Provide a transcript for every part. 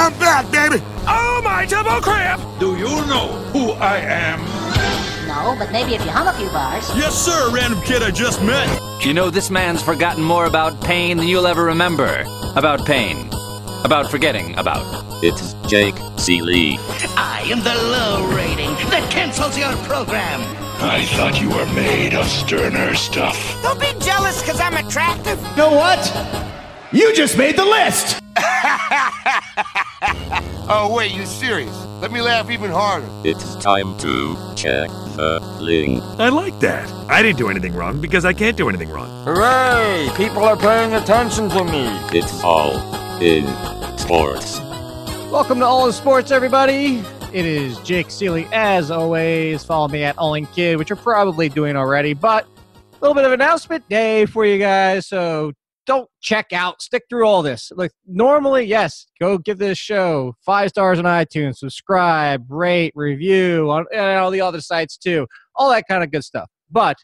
I'm back, baby. Oh, my double crap! Do you know who I am? No, but maybe if you hum a few bars. Yes, sir, random kid I just met. You know, this man's forgotten more about pain than you'll ever remember. About pain. About forgetting about. It's Jake Ciely. I am the low rating that cancels your program. I thought you were made of sterner stuff. Don't be jealous because I'm attractive. You know what? You just made the list! oh, wait, you serious? Let me laugh even harder. It's time to check the link. I like that. I didn't do anything wrong because I can't do anything wrong. Hooray! People are paying attention to me. It's all in sports. Welcome to All in Sports, everybody. It is Jake Ciely, as always. Follow me at All in Kid, which you're probably doing already, but a little bit of announcement day for you guys. So don't check out. Stick through all this. Like normally, yes, go give this show five stars on iTunes, subscribe, rate, review on and all the other sites too. All that kind of good stuff. But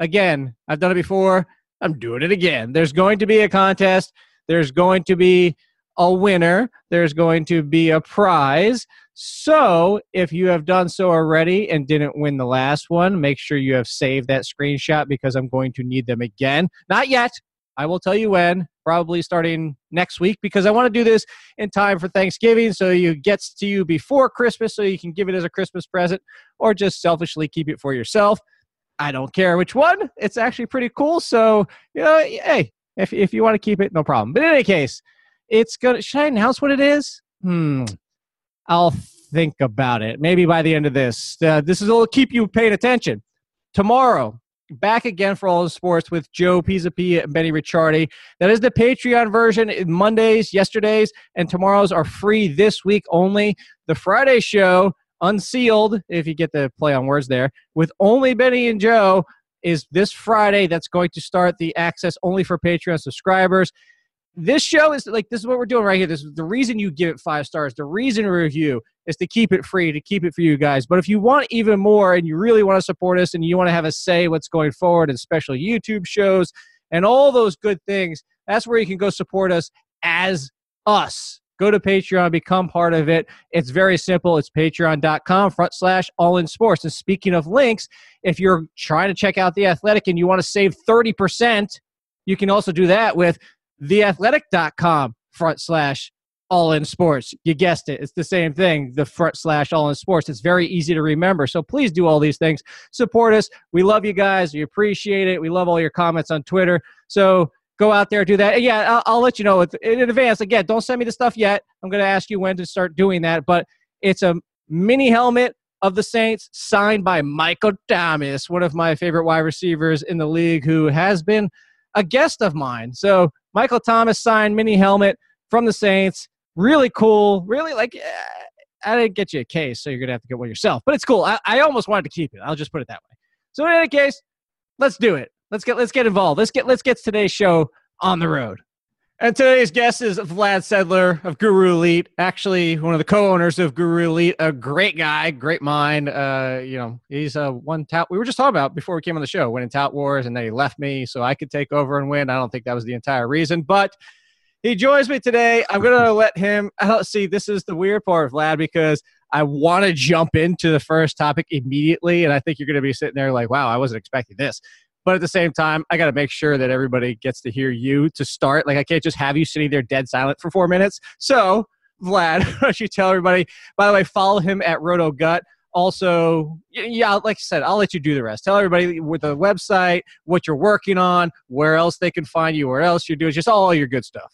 again, I've done it before. I'm doing it again. There's going to be a contest. There's going to be a winner. There's going to be a prize. So, if you have done so already and didn't win the last one, make sure you have saved that screenshot because I'm going to need them again. Not yet. I will tell you when, probably starting next week because I want to do this in time for Thanksgiving so it gets to you before Christmas so you can give it as a Christmas present or just selfishly keep it for yourself. I don't care which one. It's actually pretty cool. So, you know, hey, if, if you want to keep it, no problem. But in any case, it's going to, should I announce what it is? Hmm. I'll think about it. Maybe by the end of this. Uh, this is will keep you paying attention. Tomorrow, back again for all the sports with Joe Pisapia and Benny Ricciardi. That is the Patreon version. Mondays, yesterdays, and tomorrows are free this week only. The Friday show, unsealed, if you get the play on words there, with only Benny and Joe is this Friday. That's going to start the access only for Patreon subscribers this show is like this is what we're doing right here. This is the reason you give it five stars. The reason review is to keep it free, to keep it for you guys. But if you want even more and you really want to support us and you want to have a say what's going forward and special YouTube shows and all those good things, that's where you can go support us as us. Go to Patreon, become part of it. It's very simple. It's patreon.com front slash all in sports. And speaking of links, if you're trying to check out the athletic and you want to save 30%, you can also do that with theathletic.com front slash all in sports. You guessed it. It's the same thing, the front slash all in sports. It's very easy to remember. So please do all these things. Support us. We love you guys. We appreciate it. We love all your comments on Twitter. So go out there, do that. Yeah, I'll, I'll let you know in advance. Again, don't send me the stuff yet. I'm going to ask you when to start doing that. But it's a mini helmet of the Saints signed by Michael Thomas, one of my favorite wide receivers in the league who has been a guest of mine. So Michael Thomas signed mini helmet from the Saints. Really cool. Really like. Eh, I didn't get you a case, so you're gonna have to get one yourself. But it's cool. I, I almost wanted to keep it. I'll just put it that way. So in any case, let's do it. Let's get let's get involved. Let's get let's get today's show on the road. And today's guest is Vlad Sedler of Guru Elite, actually one of the co-owners of Guru Elite, a great guy, great mind. Uh, you know, he's a uh, one tout. We were just talking about before we came on the show, winning tout wars, and then he left me so I could take over and win. I don't think that was the entire reason, but he joins me today. I'm gonna let him. Don't oh, see. This is the weird part, Vlad, because I want to jump into the first topic immediately, and I think you're gonna be sitting there like, "Wow, I wasn't expecting this." But at the same time, I got to make sure that everybody gets to hear you to start. Like, I can't just have you sitting there dead silent for four minutes. So, Vlad, why don't you tell everybody? By the way, follow him at Roto Gut. Also, yeah, like I said, I'll let you do the rest. Tell everybody with the website, what you're working on, where else they can find you, where else you're doing, just all your good stuff.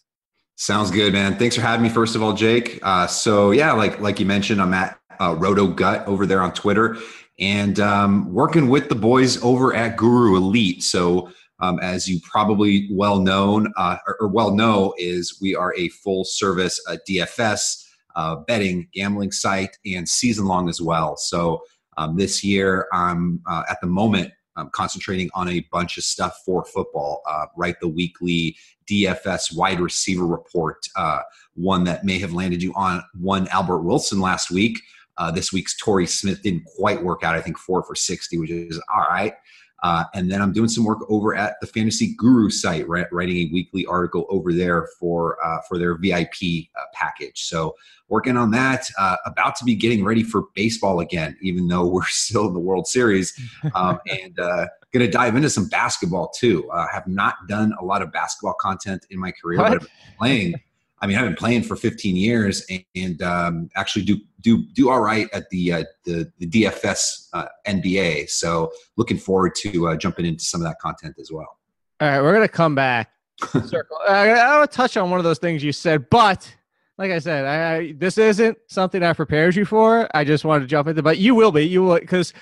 Sounds good, man. Thanks for having me. First of all, Jake. Uh, so yeah, like like you mentioned, I'm at uh, Roto Gut over there on Twitter, and um, working with the boys over at Guru Elite. So, um, as you probably well known uh, or, or, well know, is we are a full service uh, DFS uh, betting gambling site and season long as well. So um, this year, I'm uh, at the moment I'm concentrating on a bunch of stuff for football. Uh, write the weekly DFS wide receiver report, uh, one that may have landed you on one Albert Wilson last week. Uh, this week's Torrey Smith didn't quite work out. I think four for 60, which is all right. Uh, and then I'm doing some work over at the Fantasy Guru site, right, writing a weekly article over there for uh, for their VIP uh, package. So working on that. Uh, about to be getting ready for baseball again, even though we're still in the World Series, um, and uh, going to dive into some basketball too. I have not done a lot of basketball content in my career, what? but I've been playing. I mean, I've been playing for 15 years and, and um, actually do do do all right at the uh, the, the DFS uh, NBA. So looking forward to uh, jumping into some of that content as well. All right, we're gonna come back. Circle. I, I want to touch on one of those things you said, but like I said, I, I, this isn't something I prepared you for. I just wanted to jump into, but you will be, you will, because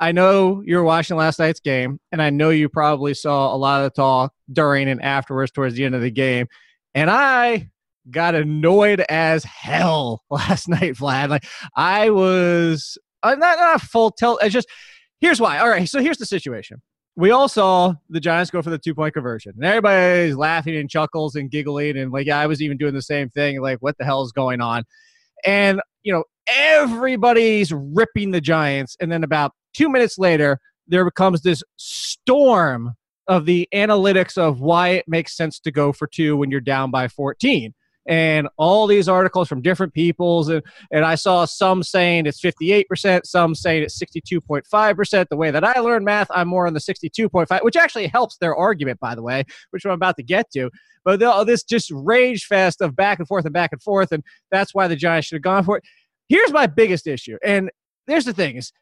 I know you were watching last night's game, and I know you probably saw a lot of the talk during and afterwards towards the end of the game, and I got annoyed as hell last night, Vlad. Like I was I'm not, not full tilt. It's just here's why. All right, so here's the situation. We all saw the Giants go for the two point conversion, and everybody's laughing and chuckles and giggling, and like yeah, I was even doing the same thing. Like, what the hell is going on? And you know, everybody's ripping the Giants, and then about two minutes later, there becomes this storm of the analytics of why it makes sense to go for two when you're down by 14 and all these articles from different peoples and, and i saw some saying it's 58% some saying it's 62.5% the way that i learned math i'm more on the 62.5 which actually helps their argument by the way which i'm about to get to. But this just rage fest of back and forth and back and forth and that's why the giants should have gone for it. Here's my biggest issue and there's the thing is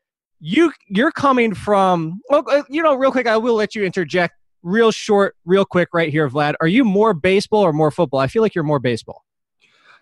you you're coming from uh, you know real quick i will let you interject real short, real quick, right here, Vlad. Are you more baseball or more football? I feel like you're more baseball.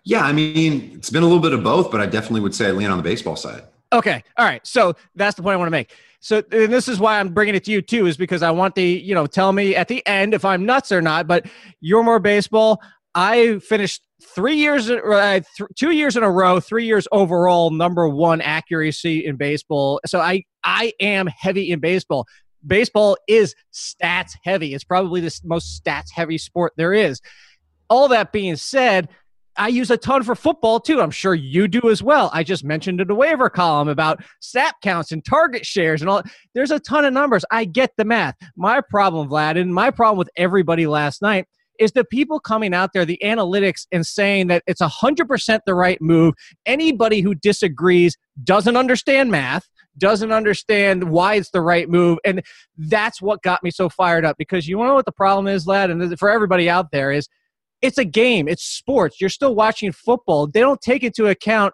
Yeah, I mean, it's been a little bit of both, but I definitely would say I lean on the baseball side. Okay. All right. So that's the point I want to make. So and this is why I'm bringing it to you too, is because I want the, you know, tell me at the end if I'm nuts or not, but you're more baseball. I finished three years, uh, th- two years in a row, three years overall, number one accuracy in baseball. So I, I am heavy in baseball baseball is stats heavy. It's probably the most stats heavy sport there is. All that being said, I use a ton for football too. I'm sure you do as well. I just mentioned in the waiver column about snap counts and target shares and all. There's a ton of numbers. I get the math. My problem, Vlad, and my problem with everybody last night is the people coming out there, the analytics, and saying that it's 100% the right move. Anybody who disagrees doesn't understand math doesn't understand why it's the right move. And that's what got me so fired up because you know what the problem is, lad, and for everybody out there is it's a game, it's sports. You're still watching football. They don't take into account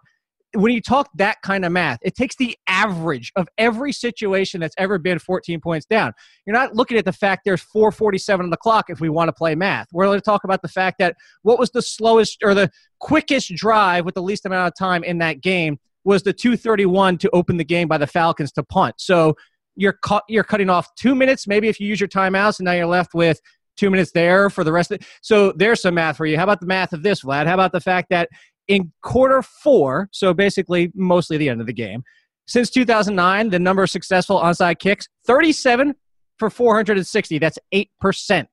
when you talk that kind of math, it takes the average of every situation that's ever been 14 points down. You're not looking at the fact there's 447 on the clock if we want to play math. We're going to talk about the fact that what was the slowest or the quickest drive with the least amount of time in that game was the 231 to open the game by the Falcons to punt. So you're cu- you're cutting off two minutes, maybe if you use your timeouts, and now you're left with two minutes there for the rest of it. So there's some math for you. How about the math of this, Vlad? How about the fact that in quarter four, so basically mostly the end of the game, since 2009, the number of successful onside kicks, 37 for 460. That's 8%.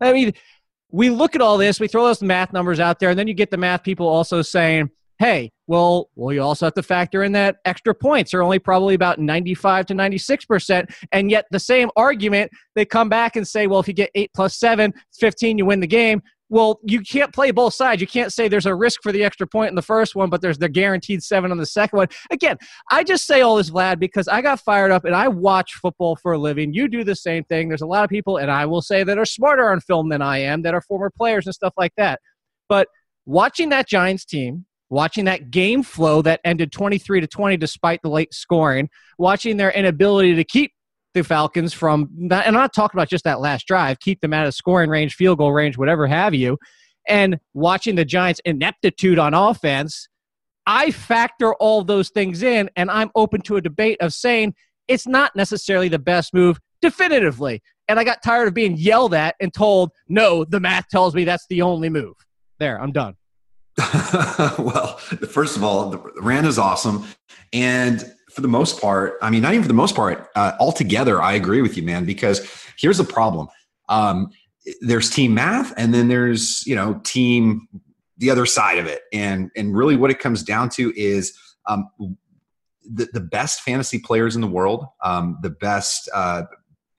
I mean, we look at all this, we throw those math numbers out there, and then you get the math people also saying, hey, well, well, you also have to factor in that extra points are only probably about 95 to 96%. And yet the same argument, they come back and say, well, if you get eight plus seven, 15, you win the game. Well, you can't play both sides. You can't say there's a risk for the extra point in the first one, but there's the guaranteed seven on the second one. Again, I just say all this, Vlad, because I got fired up and I watch football for a living. You do the same thing. There's a lot of people, and I will say, that are smarter on film than I am, that are former players and stuff like that. But watching that Giants team, watching that game flow that ended 23 to 20 despite the late scoring, watching their inability to keep the Falcons from, and I'm not talking about just that last drive, keep them out of scoring range, field goal range, whatever have you, and watching the Giants' ineptitude on offense, I factor all those things in, and I'm open to a debate of saying it's not necessarily the best move definitively. And I got tired of being yelled at and told, no, the math tells me that's the only move. There, I'm done. well, first of all, the rant is awesome. And for the most part, I mean, not even for the most part, uh, altogether, I agree with you, man, because here's the problem. Um, there's team math and then there's, you know, team, the other side of it. And, and really what it comes down to is um, the, the best fantasy players in the world, um, the best, uh,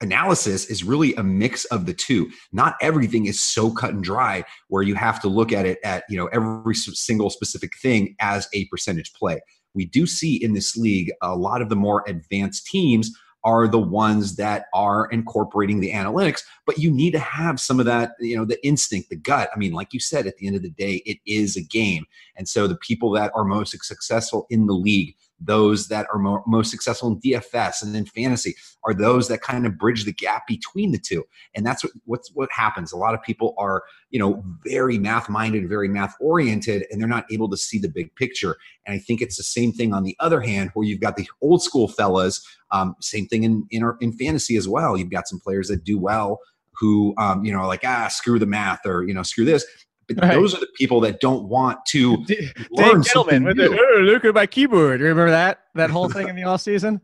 analysis is really a mix of the two. Not everything is so cut and dry where you have to look at it at, you know, every single specific thing as a percentage play. We do see in this league a lot of the more advanced teams are the ones that are incorporating the analytics but you need to have some of that you know the instinct the gut i mean like you said at the end of the day it is a game and so the people that are most successful in the league those that are mo- most successful in DFS and in fantasy are those that kind of bridge the gap between the two. And that's what what's what happens. A lot of people are, you know, very math minded, very math oriented, and they're not able to see the big picture. And I think it's the same thing on the other hand, where you've got the old school fellas. Um, same thing in in, our, in fantasy as well. You've got some players that do well who um, you know like ah screw the math or you know screw this but right. those are the people that don't want to learn something with new. The, oh, look at my keyboard. Remember that that whole thing in the off season?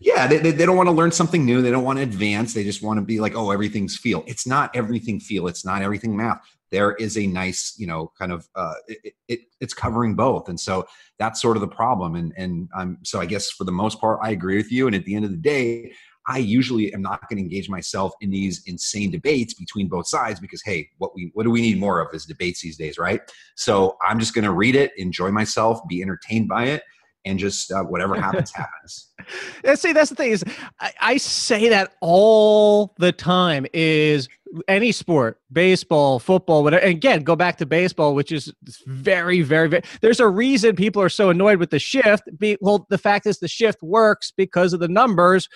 Yeah, they, they, they don't want to learn something new. They don't want to advance. They just want to be like, oh, everything's feel. It's not everything feel. It's not everything math. There is a nice, you know, kind of uh, it, it it's covering both, and so that's sort of the problem. And and I'm so I guess for the most part, I agree with you. And at the end of the day, I usually am not going to engage myself in these insane debates between both sides because hey, what we what do we need more of is debates these days, right? So I'm just going to read it, enjoy myself, be entertained by it, and just uh, whatever happens happens. Yeah, see, that's the thing is I, I say that all the time. Is any sport, baseball, football, whatever. And again, go back to baseball, which is very, very, very. There's a reason people are so annoyed with the shift. Be, well, the fact is the shift works because of the numbers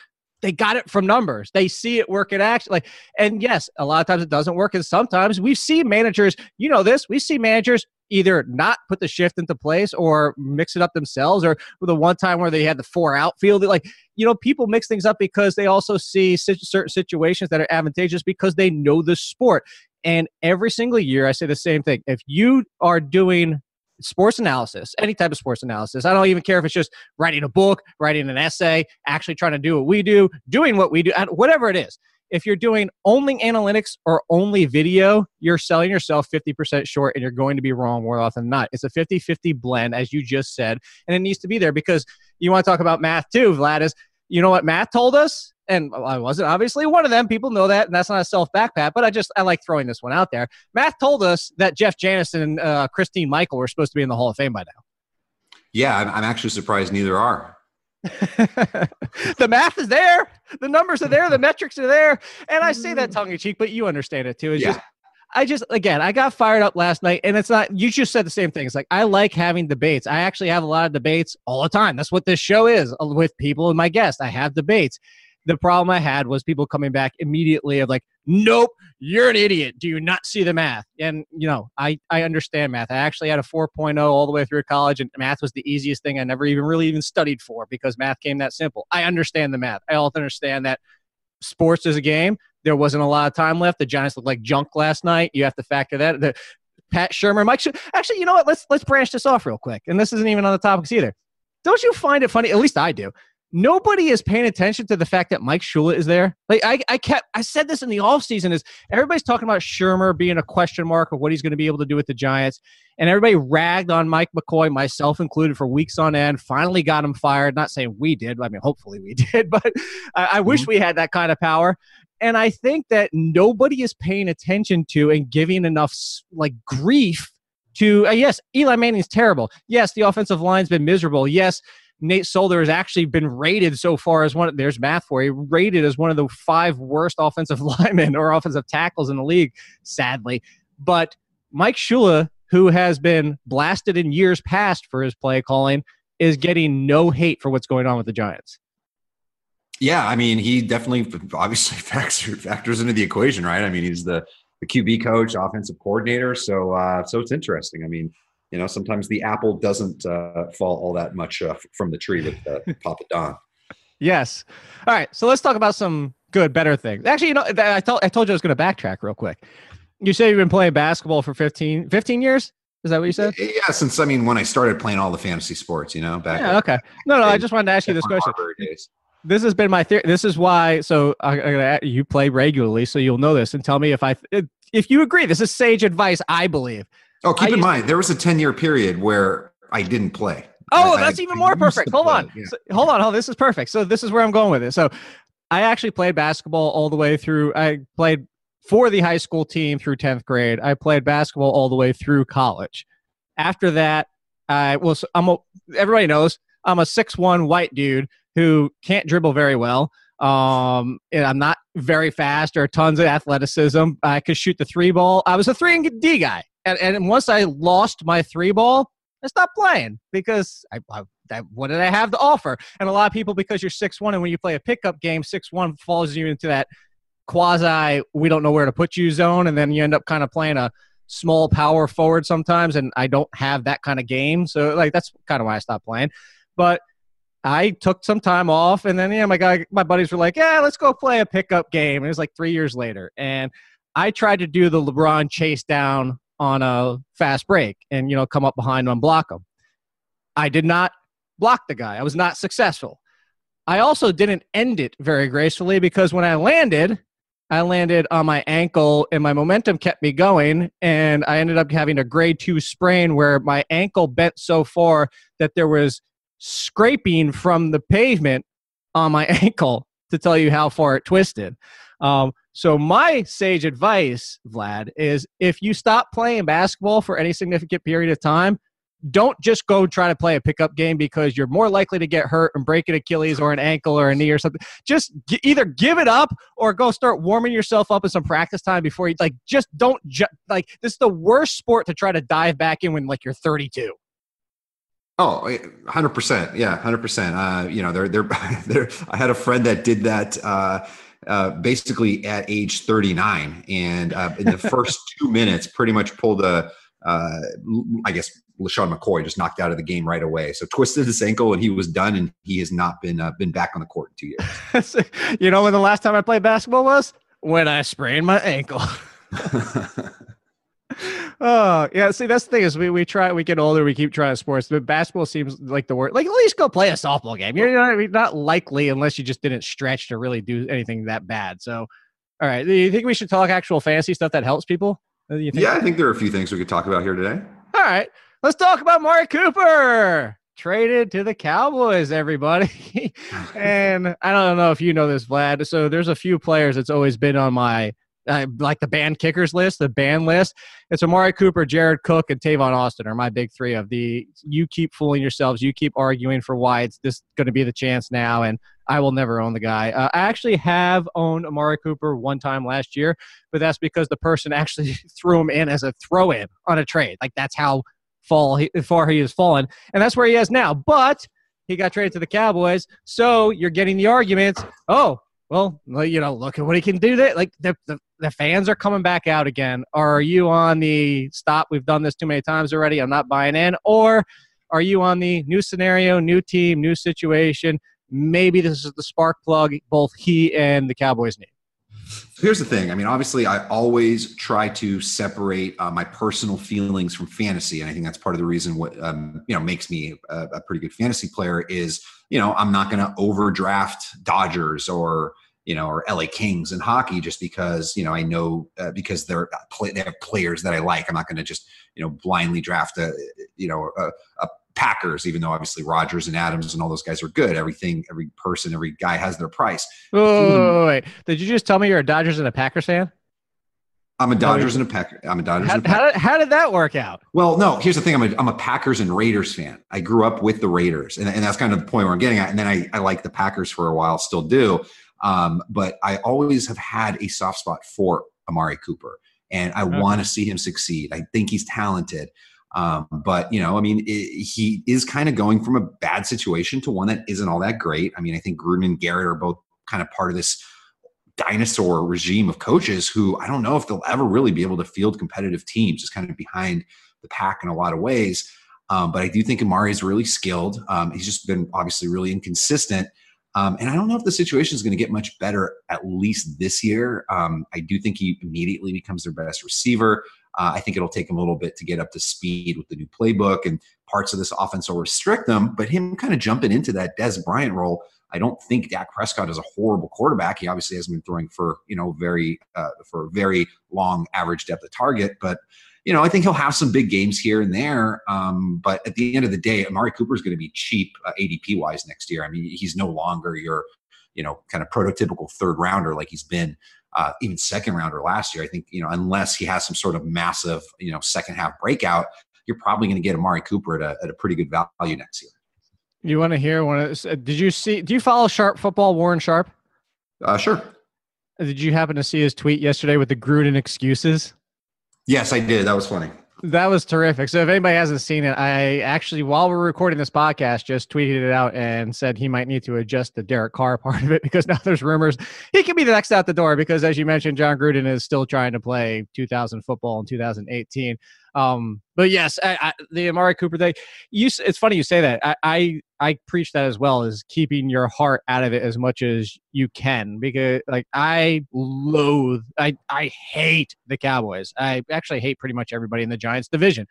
they got it from numbers. They see it work in action. Like, and yes, a lot of times it doesn't work. And sometimes we've seen managers, you know this, we see managers either not put the shift into place or mix it up themselves or the one time where they had the four outfield like you know people mix things up because they also see certain situations that are advantageous because they know the sport and every single year i say the same thing if you are doing sports analysis, any type of sports analysis. I don't even care if it's just writing a book, writing an essay, actually trying to do what we do, doing what we do, whatever it is. If you're doing only analytics or only video, you're selling yourself 50% short and you're going to be wrong more often than not. It's a 50 50 blend, as you just said, and it needs to be there because you want to talk about math too, Vlad. Is you know what math told us? And I wasn't obviously one of them. People know that, and that's not a self backpat. But I just I like throwing this one out there. Math told us that Jeff Janis and uh, Christine Michael were supposed to be in the Hall of Fame by now. Yeah, I'm, I'm actually surprised neither are. the math is there, the numbers are there, the metrics are there, and I say that tongue in cheek, but you understand it too. It's yeah. just I just again I got fired up last night, and it's not. You just said the same thing. It's like I like having debates. I actually have a lot of debates all the time. That's what this show is uh, with people and my guests. I have debates, the problem I had was people coming back immediately of like, nope, you're an idiot. Do you not see the math? And, you know, I, I understand math. I actually had a 4.0 all the way through college, and math was the easiest thing I never even really even studied for because math came that simple. I understand the math. I also understand that sports is a game. There wasn't a lot of time left. The Giants looked like junk last night. You have to factor that. The, Pat Shurmur, Mike. Actually, you know what? Let's let's branch this off real quick. And this isn't even on the topics either. Don't you find it funny? At least I do nobody is paying attention to the fact that Mike Shula is there. Like I, I kept I said this in the offseason is everybody's talking about Shurmur being a question mark of what he's going to be able to do with the Giants. And everybody ragged on Mike McCoy, myself included, for weeks on end. Finally got him fired. Not saying we did. I mean, hopefully we did, but I, I wish mm-hmm. we had that kind of power. And I think that nobody is paying attention to and giving enough like grief to uh, yes, Eli Manning's terrible. Yes, the offensive line's been miserable. Yes, Nate Solder has actually been rated so far as one. There's math for you. Rated as one of the five worst offensive linemen or offensive tackles in the league, sadly. But Mike Shula, who has been blasted in years past for his play calling, is getting no hate for what's going on with the Giants. Yeah, I mean, he definitely obviously factors factors into the equation, right? I mean, he's the the QB coach, offensive coordinator. So, uh, so it's interesting. I mean, you know, sometimes the apple doesn't uh, fall all that much uh, from the tree with uh, Papa Don. Yes. All right. So let's talk about some good, better things. Actually, you know, I told I told you I was going to backtrack real quick. You say you've been playing basketball for 15, 15 years. Is that what you said? Yeah, since I mean, when I started playing all the fantasy sports, you know, back. Yeah. Okay. No, no. I just wanted to ask you this question. This has been my theory. This is why. So I, I, you play regularly, so you'll know this, and tell me if I if you agree. This is sage advice, I believe. Oh, keep I in mind, there was a 10 year period where I didn't play. Oh, I, that's I, even more perfect. Hold on. Yeah. So, hold on. On. This is perfect. So this is where I'm going with it. So I actually played basketball all the way through. I played for the high school team through 10th grade. I played basketball all the way through college. After that, I was I'm a, everybody knows I'm a six one white dude who can't dribble very well. Um, and I'm not very fast or tons of athleticism. I could shoot the three ball. I was a three and D guy, and, and once I lost my three ball, I stopped playing because I, I that, what did I have to offer? And a lot of people, because you're six one, and when you play a pickup game, six one falls you into that quasi we don't know where to put you zone, and then you end up kind of playing a small power forward sometimes, and I don't have that kind of game. So like that's kind of why I stopped playing. But I took some time off, and then yeah, my guy, my buddies were like, "Yeah, let's go play a pickup game." And it was like three years later, and I tried to do the LeBron chase down on a fast break, and you know, come up behind and block him. I did not block the guy. I was not successful. I also didn't end it very gracefully because when I landed, I landed on my ankle and my momentum kept me going. And I ended up having a grade two sprain where my ankle bent so far that there was scraping from the pavement on my ankle to tell you how far it twisted. Um, so, my sage advice, Vlad, is if you stop playing basketball for any significant period of time, don't just go try to play a pickup game because you're more likely to get hurt and break an Achilles or an ankle or a knee or something. Just g- either give it up or go start warming yourself up in some practice time before you like. Just don't ju- like this is the worst sport to try to dive back in when like you're 32. Oh, 100%. Yeah, 100%. Uh, you know, they're, they're, they're, I had a friend that did that uh, uh, basically at age 39. And uh, in the first two minutes, pretty much pulled a, uh, I guess LeSean McCoy just knocked out of the game right away. So twisted his ankle and he was done, and he has not been uh, been back on the court in two years. you know when the last time I played basketball was when I sprained my ankle. oh yeah, see that's the thing is we, we try we get older we keep trying sports, but basketball seems like the worst. Like at least go play a softball game. You're not, not likely unless you just didn't stretch to really do anything that bad. So, all right, do you think we should talk actual fantasy stuff that helps people? Yeah, I think there are a few things we could talk about here today. All right, let's talk about Amari Cooper traded to the Cowboys, everybody. and I don't know if you know this, Vlad. So there's a few players that's always been on my uh, like the band kickers list, the band list. It's Amari Cooper, Jared Cook, and Tavon Austin are my big three of the. You keep fooling yourselves. You keep arguing for why it's this going to be the chance now, and I will never own the guy. Uh, I actually have owned Amari Cooper one time last year, but that's because the person actually threw him in as a throw-in on a trade. Like that's how fall he, far he has fallen, and that's where he is now. But he got traded to the Cowboys, so you're getting the arguments. Oh, well, you know, look at what he can do. There, like the, the the fans are coming back out again. Are you on the stop? We've done this too many times already. I'm not buying in. Or are you on the new scenario, new team, new situation? Maybe this is the spark plug both he and the Cowboys need. Here's the thing. I mean, obviously, I always try to separate uh, my personal feelings from fantasy, and I think that's part of the reason what um, you know makes me a, a pretty good fantasy player is you know I'm not going to overdraft Dodgers or you know, or LA Kings in hockey just because, you know, I know uh, because they're uh, play, they have players that I like. I'm not going to just, you know, blindly draft a, you know, a, a, Packers, even though obviously Rodgers and Adams and all those guys are good. Everything, every person, every guy has their price. Oh, wait, wait. Did you just tell me you're a Dodgers and a Packers fan? I'm a Dodgers and a Packer. I'm a Dodgers. How, and a how, did, how did that work out? Well, no. Here's the thing. I'm a, I'm a Packers and Raiders fan. I grew up with the Raiders, and, and that's kind of the point where I'm getting at. And then I, I like the Packers for a while, still do. Um, but I always have had a soft spot for Amari Cooper, and I okay. want to see him succeed. I think he's talented. Um, but you know, I mean, it, he is kind of going from a bad situation to one that isn't all that great. I mean, I think Gruden and Garrett are both kind of part of this dinosaur regime of coaches who I don't know if they'll ever really be able to field competitive teams, just kind of behind the pack in a lot of ways. Um, but I do think Amari is really skilled. Um, he's just been obviously really inconsistent. Um, and I don't know if the situation is going to get much better, at least this year. Um, I do think he immediately becomes their best receiver. Uh, I think it'll take him a little bit to get up to speed with the new playbook, and parts of this offense will restrict them. But him kind of jumping into that Dez Bryant role, I don't think Dak Prescott is a horrible quarterback. He obviously hasn't been throwing for you know very uh, for a very long average depth of target, but you know, I think he'll have some big games here and there. Um, but at the end of the day, Amari Cooper is going to be cheap uh, ADP wise next year. I mean, he's no longer your you know, kind of prototypical third rounder like he's been uh, even second rounder last year. I think, you know, unless he has some sort of massive, you know, second half breakout, you're probably going to get Amari Cooper at a, at a pretty good value next year. You want to hear one of did you see do you follow Sharp football, Warren Sharp? Uh, sure. Did you happen to see his tweet yesterday with the Gruden excuses? Yes, I did. That was funny. That was terrific. So if anybody hasn't seen it, I actually, while we're recording this podcast, just tweeted it out and said he might need to adjust the Derek Carr part of it because now there's rumors he could be the next out the door because, as you mentioned, Jon Gruden is still trying to play 2000 football in 2018. Um, but yes, I, I, the Amari Cooper thing. You, it's funny you say that. I, I, I preach that as well as keeping your heart out of it as much as you can because, like, I loathe, I, I hate the Cowboys. I actually hate pretty much everybody in the Giants division.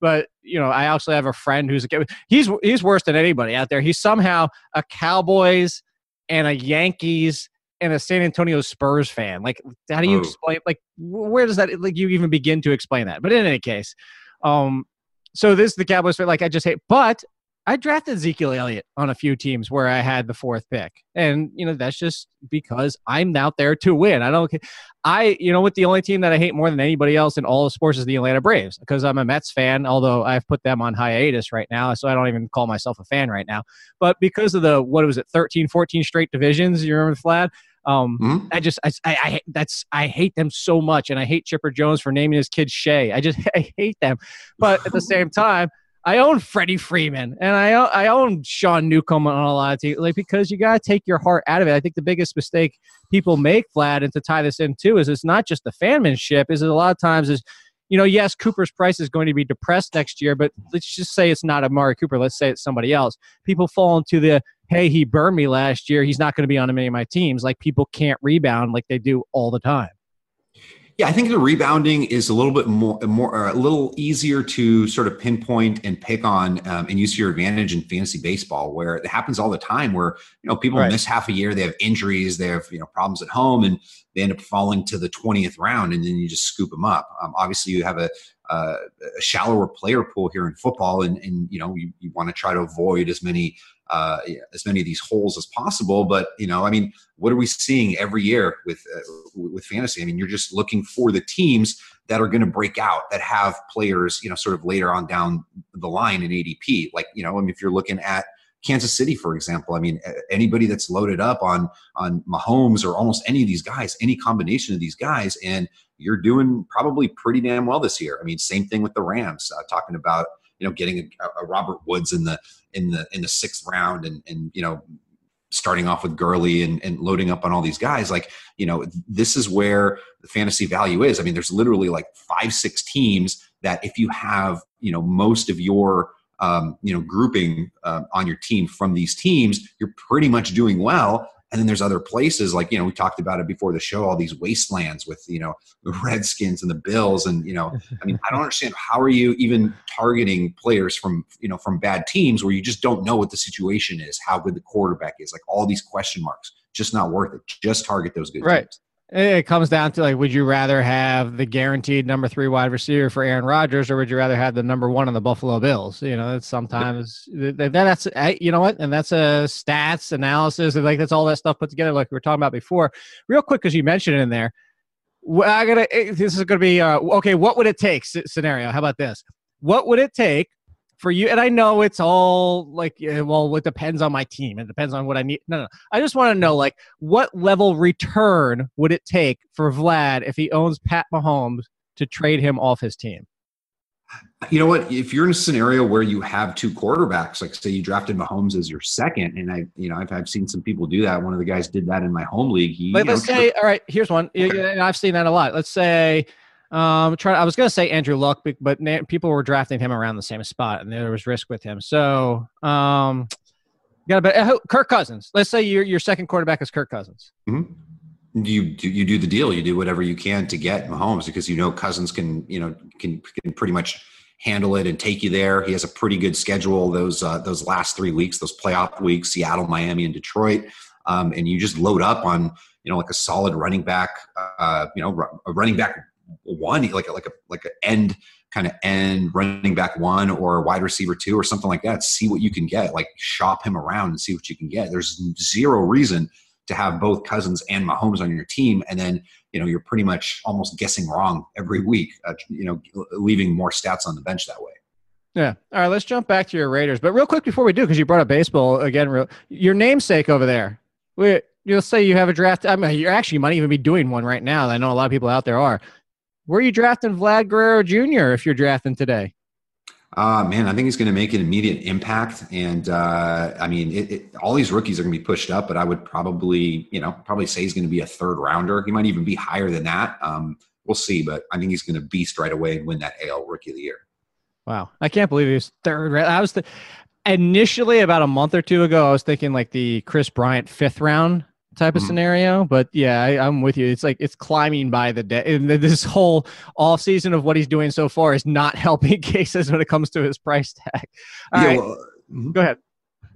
But you know, I also have a friend who's a he's he's worse than anybody out there. He's somehow a Cowboys and a Yankees and a San Antonio Spurs fan. Like, how do you oh. explain? Like, where does that like you even begin to explain that? But in any case, um, so this is the Cowboys fan. Like, I just hate, but I drafted Ezekiel Elliott on a few teams where I had the fourth pick, and you know that's just because I'm out there to win. I don't. I you know what the only team that I hate more than anybody else in all of sports is the Atlanta Braves because I'm a Mets fan. Although I've put them on hiatus right now, so I don't even call myself a fan right now. But because of the what was it 13, 14 straight divisions, you remember Vlad? Um, mm-hmm. I just I, I, I that's I hate them so much, and I hate Chipper Jones for naming his kid Shea. I just I hate them, but at the same time. I own Freddie Freeman and I own, I own Sean Newcomb on a lot of teams, like because you got to take your heart out of it. I think the biggest mistake people make, Vlad, and to tie this in too, is it's not just the fanmanship. Is it a lot of times is, you know, yes, Cooper's price is going to be depressed next year, but let's just say it's not Amari Cooper. Let's say it's somebody else. People fall into the hey, he burned me last year. He's not going to be on many of my teams. Like people can't rebound like they do all the time. Yeah, I think the rebounding is a little bit more, more, a little easier to sort of pinpoint and pick on um, and use to your advantage in fantasy baseball, where it happens all the time. Where you know people right. miss half a year, they have injuries, they have you know problems at home, and they end up falling to the twentieth round, and then you just scoop them up. Um, obviously, you have a, uh, a shallower player pool here in football, and and you know you, you want to try to avoid as many uh, as many of these holes as possible. But you know, I mean, what are we seeing every year with uh, with fantasy? I mean, you're just looking for the teams that are going to break out that have players, you know, sort of later on down the line in ADP. Like you know, I mean, if you're looking at Kansas City, for example. I mean, anybody that's loaded up on on Mahomes or almost any of these guys, any combination of these guys, and you're doing probably pretty damn well this year. I mean, same thing with the Rams. Uh, talking about you know getting a, a, Robert Woods in the in the in the sixth round and and you know starting off with Gurley and, and loading up on all these guys like you know this is where the fantasy value is. I mean there's literally like five six teams that if you have you know most of your um, you know grouping uh, on your team from these teams you're pretty much doing well and then there's other places like, you know, we talked about it before the show, all these wastelands with, you know, the Redskins and the Bills. And, you know, I mean, I don't understand how are you even targeting players from, you know, from bad teams where you just don't know what the situation is, how good the quarterback is, like all these question marks, just not worth it. Just target those good right. teams. It comes down to like, would you rather have the guaranteed number three wide receiver for Aaron Rodgers, or would you rather have the number one on the Buffalo Bills? You know, that's sometimes that's you know what, and that's a stats analysis, and like that's all that stuff put together, like we were talking about before. Real quick, because you mentioned it in there, I gotta. Eh, this is gonna be uh, okay. What would it take? Scenario. How about this? What would it take for you and i know it's all like eh, well it depends on my team it depends on what i need no no i just want to know like what level return would it take for vlad if he owns pat mahomes to trade him off his team? You know what? If you're in a scenario where you have two quarterbacks like say you drafted mahomes as your second and i you know i've, I've seen some people do that. One of the guys did that in my home league. He, let's know, say all right here's one. Okay. i've seen that a lot. Let's say um, try, I was going to say Andrew Luck, but people were drafting him around the same spot, and there was risk with him. So, um, got a bit. Uh, Kirk Cousins. Let's say your your second quarterback is Kirk Cousins. Mm-hmm. You do you do the deal. You do whatever you can to get Mahomes because you know Cousins can you know can can pretty much handle it and take you there. He has a pretty good schedule those uh, those last three weeks, those playoff weeks: Seattle, Miami, and Detroit. Um, and you just load up on you know like a solid running back, uh, you know, a running back one, like a, like a like an end kind of end running back one or wide receiver two or something like that. See what you can get. Like shop him around and see what you can get. There's zero reason to have both Cousins and Mahomes on your team, and then you know you're pretty much almost guessing wrong every week. Uh, you know, leaving more stats on the bench that way. Yeah. All right. Let's jump back to your Raiders, but real quick before we do, because you brought up baseball again. Real, your namesake over there. We, you'll say you have a draft. I mean, you're actually you might even be doing one right now. I know a lot of people out there are. Where are you drafting Vlad Guerrero Jr. if you're drafting today? Uh, man, I think he's going to make an immediate impact. And uh, I mean, it, it, all these rookies are going to be pushed up, but I would probably, you know, probably say he's going to be a third rounder. He might even be higher than that. Um, we'll see, but I think he's going to beast right away and win that AL Rookie of the Year. Wow, I can't believe he was third. I was the, initially about a month or two ago. I was thinking like the Kris Bryant fifth round type of mm-hmm. scenario. But yeah, I, am with you. It's like it's climbing by the day. And this whole off season of what he's doing so far is not helping cases when it comes to his price tag. All yeah, right. well, mm-hmm. go ahead.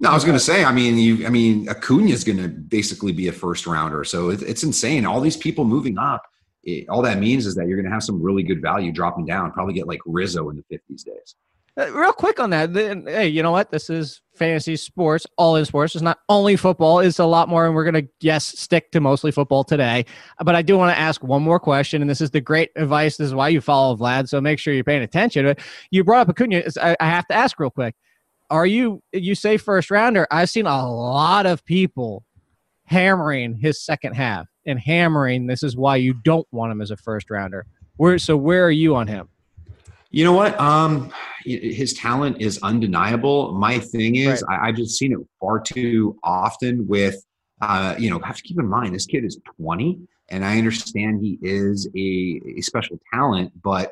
No, I was going to say. I mean, you. I mean, Acuna is going to basically be a first rounder. So it, it's insane. All these people moving up. It, all that means is that you're going to have some really good value dropping down. Probably get like Rizzo in the 50s days. Uh, real quick on that. Hey, you know what? This is fantasy sports, all in sports. It's not only football. It's a lot more, and we're gonna yes stick to mostly football today. But I do want to ask one more question, and this is the great advice. This is why you follow Vlad, so make sure you're paying attention. You brought up Acuna. I have to ask real quick. Are you you say first rounder? I've seen a lot of people hammering his second half and hammering. This is why you don't want him as a first rounder. Where so where are you on him? You know what? Um, his talent is undeniable. My thing is, right. I, have just seen it far too often. With, uh, you know, have to keep in mind this kid is 20, and I understand he is a, a special talent. But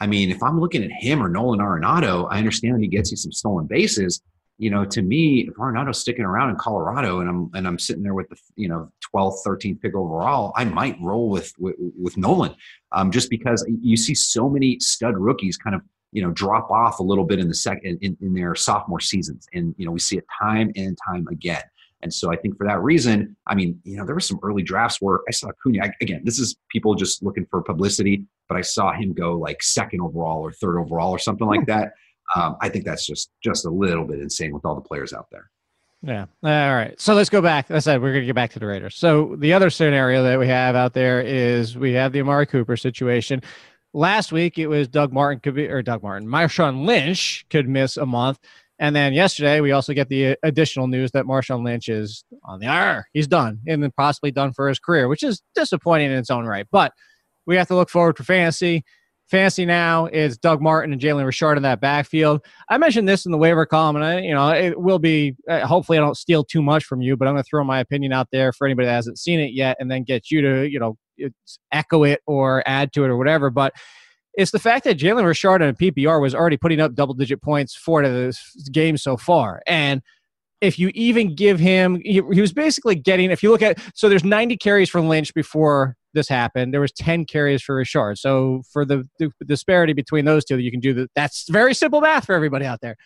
I mean, if I'm looking at him or Nolan Arenado, I understand he gets you some stolen bases you know, to me, if Arenado's sticking around in Colorado and I'm and I'm sitting there with the you know 12th, 13th pick overall, I might roll with with, with Nolan, um, just because you see so many stud rookies kind of you know drop off a little bit in the second in, in their sophomore seasons, and you know we see it time and time again. And so I think for that reason, I mean, you know, there were some early drafts where I saw Acuna. I, again, this is people just looking for publicity, but I saw him go like second overall or third overall or something like that. Um, I think that's just just a little bit insane with all the players out there. Yeah. All right. So let's go back. I said we're going to get back to the Raiders. So the other scenario that we have out there is we have the Amari Cooper situation. Last week it was Doug Martin could be or Doug Martin, Marshawn Lynch could miss a month. And then yesterday we also get the additional news that Marshawn Lynch is on the IR. He's done and then possibly done for his career, which is disappointing in its own right. But we have to look forward for fantasy. Fantasy now is Doug Martin and Jalen Richard in that backfield. I mentioned this in the waiver column, and I, you know, it will be. Uh, hopefully, I don't steal too much from you, but I'm going to throw my opinion out there for anybody that hasn't seen it yet, and then get you to, you know, echo it or add to it or whatever. But it's the fact that Jalen Richard in PPR was already putting up double digit points for the game so far, and if you even give him, he, he was basically getting. If you look at, so there's 90 carries for Lynch before this happened, there was 10 carries for Richard. So for the, the disparity between those two, you can do that. That's very simple math for everybody out there.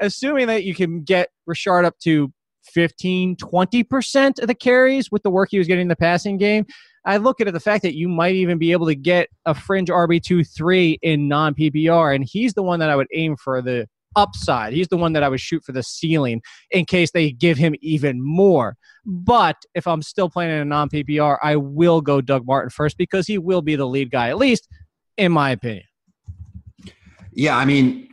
Assuming that you can get Richard up to 15, 20% of the carries with the work he was getting in the passing game, I look at it, the fact that you might even be able to get a fringe RB2 3 in non PPR. And he's the one that I would aim for the upside. He's the one that I would shoot for the ceiling in case they give him even more. But if I'm still playing in a non PPR, I will go Doug Martin first because he will be the lead guy, at least in my opinion. Yeah, I mean,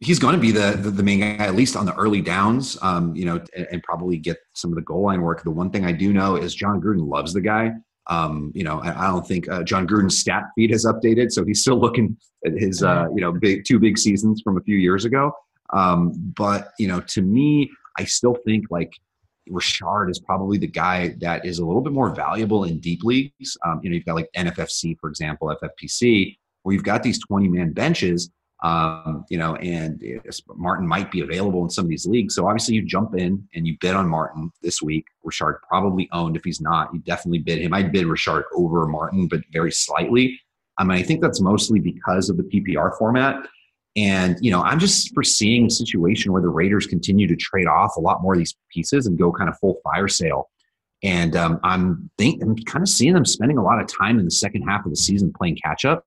he's going to be the, the, the main guy at least on the early downs. Um, you know, and, and, probably get some of the goal line work. The one thing I do know is Jon Gruden loves the guy. Um, you know, I, I don't think uh, Jon Gruden's stat feed has updated, so he's still looking at his uh, you know big two big seasons from a few years ago. Um, but you know, to me, I still think like Richard is probably the guy that is a little bit more valuable in deep leagues. Um, you know, you've got like NFFC, for example, FFPC, where you've got these 20 man benches, um, you know, and Martin might be available in some of these leagues. So obviously you jump in and you bid on Martin this week. Richard probably owned. If he's not, you definitely bid him. I'd bid Richard over Martin, but very slightly. I mean, I think that's mostly because of the PPR format. And, you know, I'm just foreseeing a situation where the Raiders continue to trade off a lot more of these pieces and go kind of full fire sale. And um, I'm think I'm kind of seeing them spending a lot of time in the second half of the season playing catch up.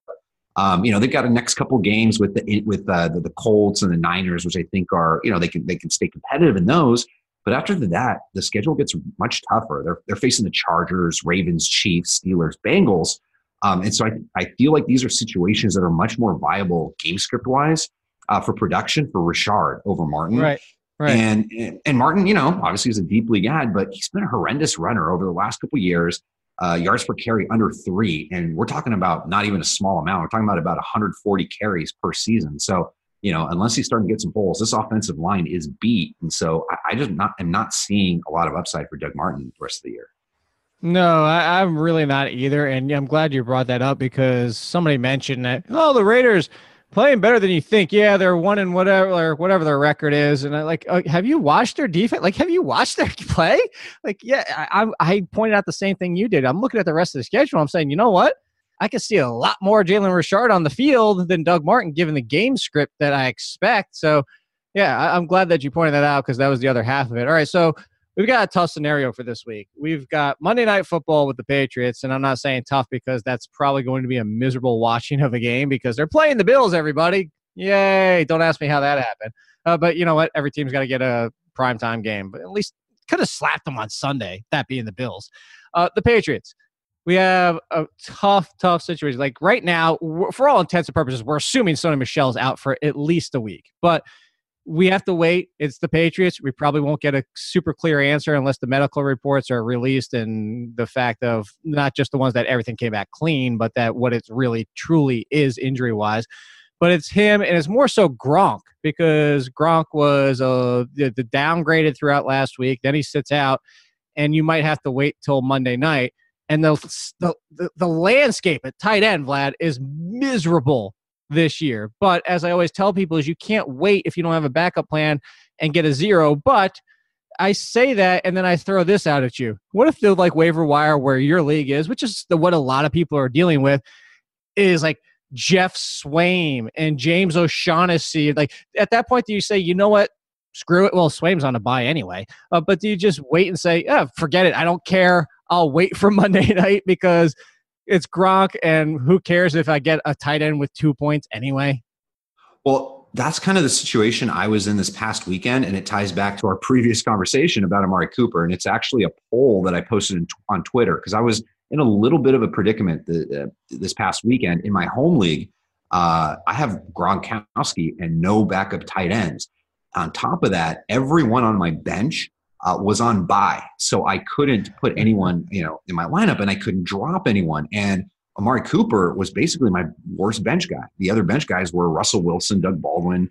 Um, you know, they've got a next couple games with the with uh, the, the Colts and the Niners, which I think are you know they can they can stay competitive in those. But after that, the schedule gets much tougher. They're they're facing the Chargers, Ravens, Chiefs, Steelers, Bengals. Um, and so I, I feel like these are situations that are much more viable game script wise uh, for production for Richard over Martin. Right. Right. And, and Martin, you know, obviously is a deep league ad, but he's been a horrendous runner over the last couple years. Uh, yards per carry under three, and we're talking about not even a small amount. We're talking about about 140 carries per season. So you know, unless he's starting to get some holes, this offensive line is beat. And so I, I just not am not seeing a lot of upside for Doug Martin the rest of the year. No, I, am really not either. And I'm glad you brought that up because somebody mentioned that, oh, the Raiders playing better than you think. Yeah, they're one and whatever or whatever their record is. And I like, uh, have you watched their defense? Like, have you watched their play? Like, yeah, I, I pointed out the same thing you did. I'm looking at the rest of the schedule. I'm saying, you know what? I can see a lot more Jalen Richard on the field than Doug Martin, given the game script that I expect. So, yeah, I, am glad that you pointed that out because that was the other half of it. All right, so we've got a tough scenario for this week. We've got Monday Night Football with the Patriots, and I'm not saying tough because that's probably going to be a miserable watching of a game because they're playing the Bills. Everybody, yay! Don't ask me how that happened. Uh, but you know what? Every team's got to get a primetime game, but at least could have slapped them on Sunday. That being the Bills, uh, the Patriots we have a tough, tough situation. Like right now, for all intents and purposes, we're assuming Sony Michel's out for at least a week, but we have to wait. It's the Patriots. We probably won't get a super clear answer unless the medical reports are released and the fact of not just the ones that everything came back clean, but that what it really truly is injury wise. But it's him, and it's more so Gronk because Gronk was uh, the, the downgraded throughout last week. Then he sits out, and you might have to wait till Monday night and the, the the landscape at tight end, Vlad, is miserable this year. But as I always tell people, is you can't wait if you don't have a backup plan and get a zero. But I say that, and then I throw this out at you. What if the like waiver wire where your league is, which is the, what a lot of people are dealing with, is like Geoff Swaim and James O'Shaughnessy. Like at that point, do you say, you know what? Screw it. Well, Swaim's on a bye anyway. Uh, but do you just wait and say, yeah, forget it. I don't care. I'll wait for Monday night because it's Gronk, and who cares if I get a tight end with two points anyway? Well, that's kind of the situation I was in this past weekend, and it ties back to our previous conversation about Amari Cooper. And it's actually a poll that I posted on Twitter because I was in a little bit of a predicament the, uh, this past weekend in my home league. Uh, I have Gronkowski and no backup tight ends. On top of that, everyone on my bench uh, was on bye, so I couldn't put anyone, you know, in my lineup, and I couldn't drop anyone. And Amari Cooper was basically my worst bench guy. The other bench guys were Russell Wilson, Doug Baldwin,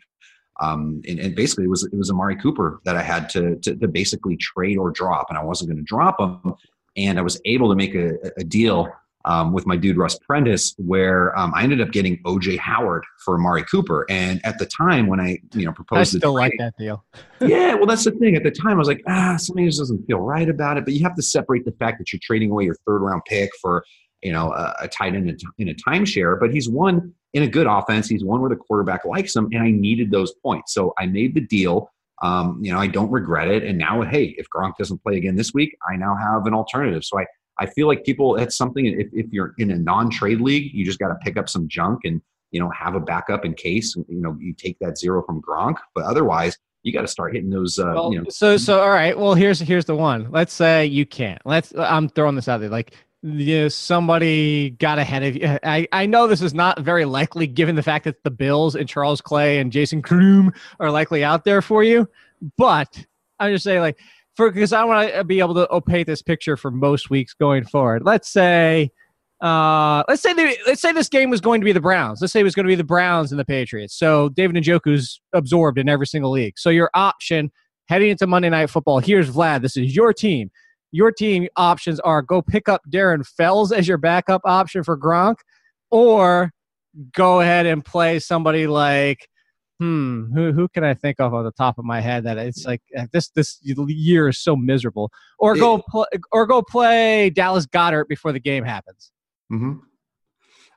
um, and, and, basically it was it was Amari Cooper that I had to, to, to basically trade or drop, and I wasn't going to drop him. And I was able to make a, a deal um, with my dude Russ Prentice, where um, I ended up getting OJ Howard for Amari Cooper. And at the time when I, you know, proposed, I still like that deal. yeah, well, that's the thing. At the time, I was like, ah, something just doesn't feel right about it. But you have to separate the fact that you're trading away your third round pick for, you know, a, a tight end in a timeshare. But he's one in a good offense. He's one where the quarterback likes him, and I needed those points, so I made the deal. Um, you know, I don't regret it. And now, hey, if Gronk doesn't play again this week, I now have an alternative. So I I feel like people, it's something, if, if you're in a non trade league, you just got to pick up some junk and, you know, have a backup in case, you know, you take that zero from Gronk. But otherwise, you got to start hitting those. Uh, well, you know. So, so all right. Well, here's here's the one. Let's say you can't. Let's. I'm throwing this out there. Like, you know, somebody got ahead of you. I I know this is not very likely, given the fact that the Bills and Charles Clay and Jason Croom are likely out there for you. But I'm just saying, like, for because I want to be able to paint this picture for most weeks going forward. Let's say, uh, let's say let's say this game was going to be the Browns. Let's say it was going to be the Browns and the Patriots. So David and Njoku's absorbed in every single league. So your option heading into Monday Night Football. Here's Vlad. This is your team. Your team options are go pick up Darren Fells as your backup option for Gronk, or go ahead and play somebody like hmm, who who can I think of on the top of my head that it's like uh, this this year is so miserable, or go pl- or go play Dallas Goedert before the game happens. Mm-hmm.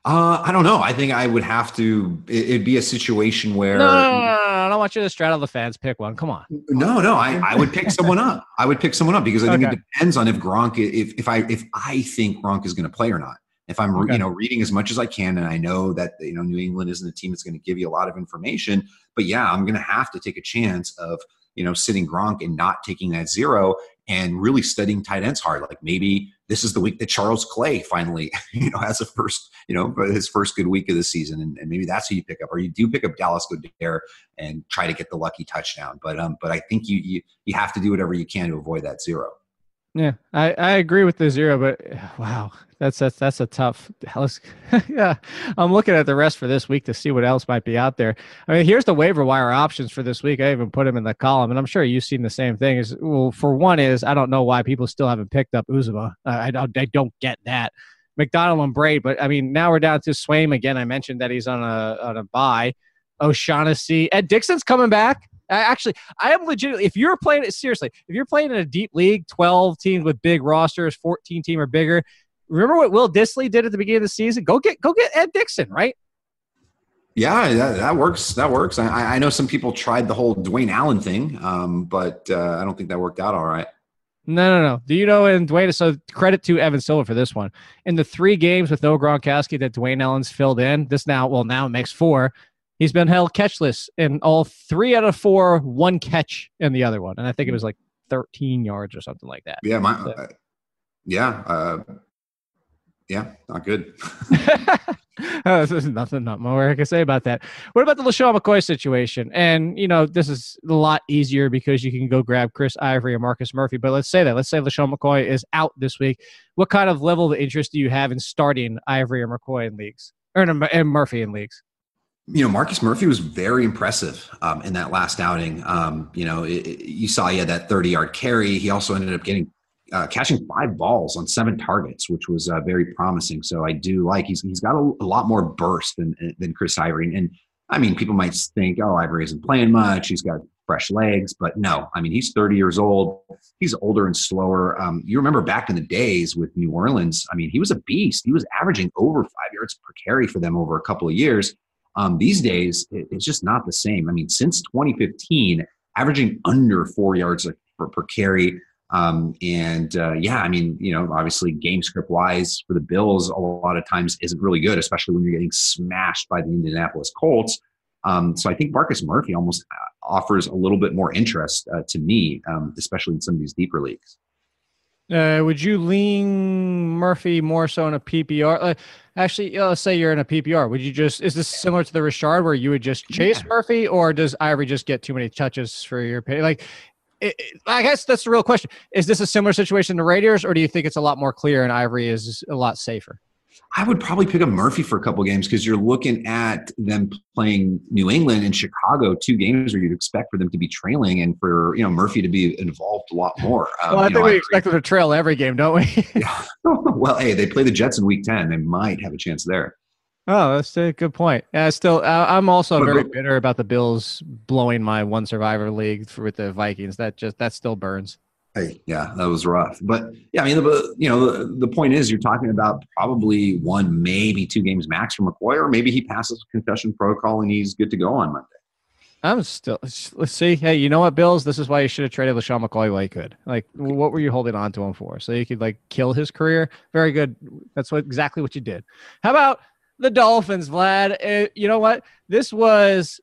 Uh, I don't know. I think I would have to. It, would be a situation where. No, no, no, no, I don't want you to straddle the fence. Pick one. Come on. No, no. I, I would pick someone up. I would pick someone up because I think okay. it depends on if Gronk, if if I if I think Gronk is going to play or not if I'm okay. you know reading as much as I can, and I know that you know New England isn't a team that's going to give you a lot of information, but yeah, I'm going to have to take a chance of you know, sitting Gronk and not taking that zero and really studying tight ends hard. Like maybe this is the week that Charles Clay finally, you know, has a first, you know, his first good week of the season, and, and maybe that's who you pick up, or you do pick up Dallas Goedert and try to get the lucky touchdown. But um, but I think you you you have to do whatever you can to avoid that zero. Yeah, I, I agree with the zero, but wow, that's that's that's a tough. yeah, I'm looking at the rest for this week to see what else might be out there. I mean, here's the waiver wire options for this week. I even put them in the column, and I'm sure you've seen the same thing. Is well, for one is I don't know why people still haven't picked up Uzomah. I, I, I don't get that. McDonald and Brate, but I mean now we're down to Swaim again. I mentioned that he's on a on a bye. O'Shaughnessy, Ed Dickson's coming back. I actually, I am legitimately. If you're playing it seriously, if you're playing in a deep league, 12 teams with big rosters, 14 team or bigger, remember what Will Dissly did at the beginning of the season? Go get, go get Ed Dickson, right? Yeah, that, that works. That works. I, I, know some people tried the whole Dwayne Allen thing, um, but uh, I don't think that worked out all right. No, no, no. Do you know? And Dwayne, so credit to Evan Silva for this one. In the three games with no Gronkowski that Dwayne Allen's filled in, this now, well, now it makes four. He's been held catchless in all three out of four, one catch in the other one. And I think it was like 13 yards or something like that. Yeah. My, so. uh, yeah. Uh, yeah. Not good. oh, there's nothing, not more I can say about that. What about the LeSean McCoy situation? And, you know, this is a lot easier because you can go grab Chris Ivory or Marcus Murphy. But let's say that. Let's say LeSean McCoy is out this week. What kind of level of interest do you have in starting Ivory or McCoy in leagues? Or in Murphy in leagues? You know, Marcus Murphy was very impressive um, in that last outing. Um, you know, it, it, you saw he had that 30 yard carry. He also ended up getting uh, catching five balls on seven targets, which was uh, very promising. So I do like he's he's got a, a, lot more burst than than Chris Ivory. And I mean, people might think, oh, Ivory isn't playing much. He's got fresh legs, but no. I mean, he's 30 years old. He's older and slower. Um, you remember back in the days with New Orleans? I mean, he was a beast. He was averaging over five yards per carry for them over a couple of years. Um, these days, it, it's just not the same. I mean, since 2015, averaging under four yards per, per carry. Um, and uh, yeah, I mean, you know, obviously game script wise for the Bills, a lot of times isn't really good, especially when you're getting smashed by the Indianapolis Colts. Um, so I think Marcus Murphy almost uh, offers a little bit more interest uh, to me, um, especially in some of these deeper leagues. Uh, would you lean Murphy more so in a PPR? Uh, actually, let's say you're in a PPR. Would you just is this similar to the Richard where you would just chase yeah. Murphy, or does Ivory just get too many touches for your pay? Like, it, it, I guess that's the real question. Is this a similar situation to Raiders, or do you think it's a lot more clear and Ivory is a lot safer? I would probably pick up Murphy for a couple games because you're looking at them playing New England and Chicago, two games where you'd expect for them to be trailing and for you know Murphy to be involved a lot more. Um, well, I think know, we I expect them to trail every game, don't we? yeah. well, hey, they play the Jets in Week Ten; they might have a chance there. Oh, that's a good point. Yeah, still, I'm also very bitter about the Bills blowing my one survivor league with the Vikings. That just that still burns. Hey, yeah, that was rough. But yeah, I mean, the, you know, the, the point is, you're talking about probably one, maybe two games max for McCoy, or maybe he passes concussion protocol and he's good to go on Monday. I'm still. Let's see. Hey, you know what, Bills? This is why you should have traded LeSean McCoy while you could. Like, what were you holding on to him for? So you could like kill his career. Very good. That's what exactly what you did. How about the Dolphins, Vlad? Uh, you know what? This was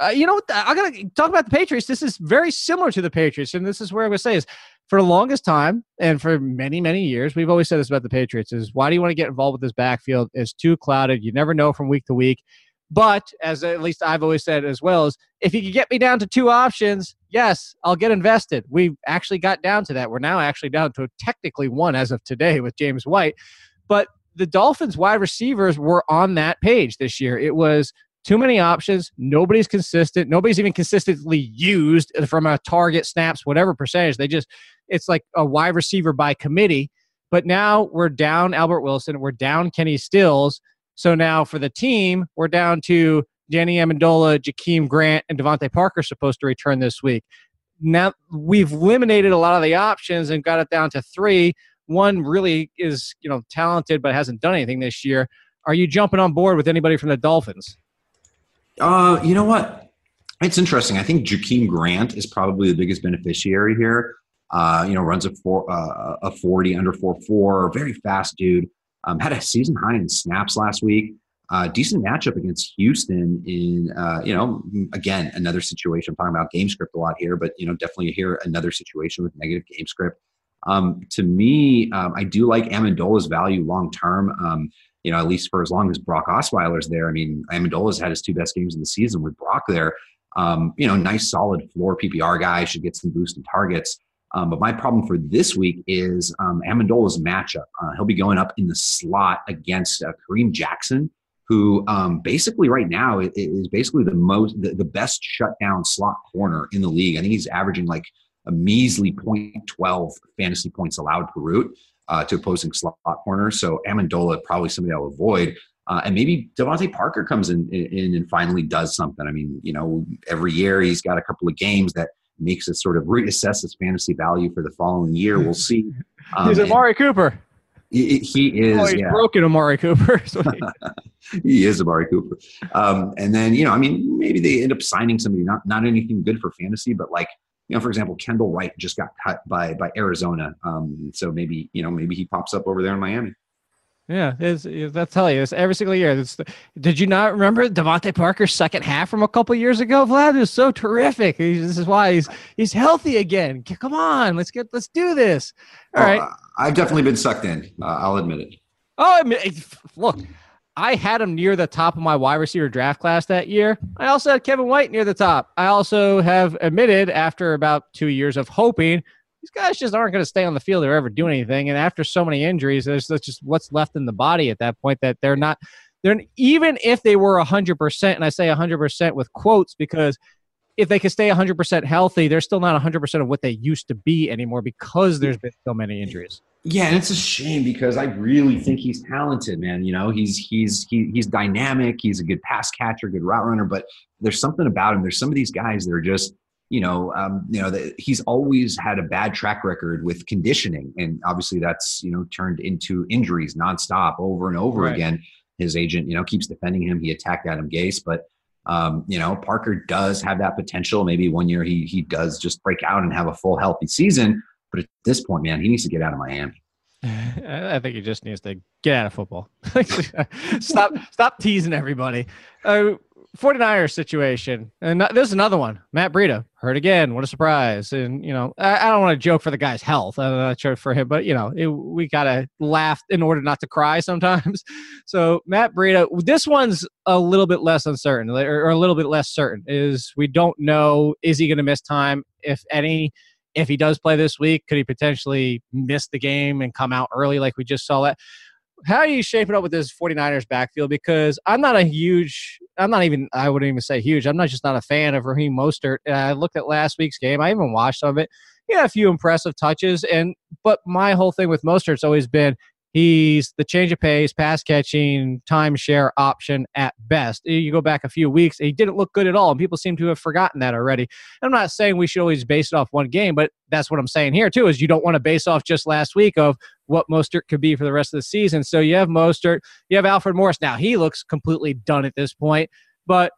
uh, you know what? I gotta talk about the Patriots. This is very similar to the Patriots, and this is where I'm gonna say is for the longest time and for many many years we've always said this about the patriots is why do you want to get involved with this backfield? It's too clouded. You never know from week to week. But as at least i've always said as well is if you could get me down to two options yes i'll get invested. We actually got down to that. We're now actually down to technically one as of today with james white. But the dolphins wide receivers were on that page this year. It was too many options. Nobody's consistent. Nobody's even consistently used from a target snaps, whatever percentage. They just, it's like a wide receiver by committee. But now we're down Albert Wilson. We're down Kenny Stills. So now for the team, we're down to Danny Amendola, Jakeem Grant, and DeVante Parker supposed to return this week. Now we've eliminated a lot of the options and got it down to three. One really is, you know, talented but hasn't done anything this year. Are you jumping on board with anybody from the Dolphins? Uh, you know what? It's interesting. I think Jakeem Grant is probably the biggest beneficiary here. Uh, you know, runs a four, uh, a forty under four four, very fast dude. Um, had a season high in snaps last week. uh, decent matchup against Houston in, uh, you know, again, another situation. I'm talking about game script a lot here, but, you know, definitely here another situation with negative game script. Um, to me, um, I do like Amendola's value long term. Um, you know, at least for as long as Brock Osweiler's there. I mean, Amendola's had his two best games of the season with Brock there. Um, you know, nice solid floor PPR guy should get some boost in targets. Um, but my problem for this week is um, Amendola's matchup. Uh, he'll be going up in the slot against uh, Kareem Jackson, who um, basically right now is basically the most the, the best shutdown slot corner in the league. I think he's averaging like a measly 0.12 fantasy points allowed per route uh, to opposing slot corners. So Amendola probably somebody I'll avoid. Uh, and maybe DeVante Parker comes in, in and finally does something. I mean, you know, every year he's got a couple of games that makes us sort of reassess his fantasy value for the following year. We'll see. Um, he's Amari Cooper. He, he is. Oh, he's yeah. broken Amari Cooper. he is Amari Cooper. Um, and then, you know, I mean, maybe they end up signing somebody, not, not anything good for fantasy, but like, you know, for example, Kendall Wright just got cut by by Arizona. Um, so maybe, you know, maybe he pops up over there in Miami. Yeah, it's, it's, that's tell you, it's every single year. It's, did you not remember DeVante Parker's second half from a couple years ago? Vlad is so terrific. He's, this is why he's he's healthy again. Come on, let's get let's do this. All oh, right. I've definitely been sucked in. Uh, I'll admit it. Oh, I mean, look, I had him near the top of my wide receiver draft class that year. I also had Kevin White near the top. I also have admitted after about two years of hoping these guys just aren't going to stay on the field or ever do anything. And after so many injuries, there's just what's left in the body at that point that they're not. They're even if they were hundred percent, and I say hundred percent with quotes because if they could stay 100% healthy, they're still not 100% of what they used to be anymore because there's been so many injuries. Yeah, and it's a shame because I really think he's talented, man. You know, he's he's he, he's dynamic. He's a good pass catcher, good route runner. But there's something about him. There's some of these guys that are just, you know, um, you know, that he's always had a bad track record with conditioning, and obviously that's you know turned into injuries nonstop over and over right. again. His agent, you know, keeps defending him. He attacked Adam Gase, but um, you know, Parker does have that potential. Maybe one year he he does just break out and have a full healthy season. But at this point, man, he needs to get out of Miami. I think he just needs to get out of football. stop stop teasing everybody. Uh, 49ers situation. And there's another one. Matt Breida hurt again. What a surprise. And, you know, I, I don't want to joke for the guy's health. I'm not sure for him, but, you know, it, we got to laugh in order not to cry sometimes. So, Matt Breida, this one's a little bit less uncertain or, or a little bit less certain is we don't know, is he going to miss time, if any? If he does play this week, could he potentially miss the game and come out early like we just saw that? how are you shaping up with this 49ers backfield? Because I'm not a huge, I'm not even, I wouldn't even say huge. I'm not just not a fan of Raheem Mostert. I looked at last week's game. I even watched some of it. He had a few impressive touches, and but my whole thing with Mostert's always been He's the change of pace, pass catching, timeshare option at best. You go back a few weeks, he didn't look good at all, and people seem to have forgotten that already. I'm not saying we should always base it off one game, but that's what I'm saying here too. Is you don't want to base off just last week of what Mostert could be for the rest of the season. So you have Mostert, you have Alfred Morris. Now he looks completely done at this point, but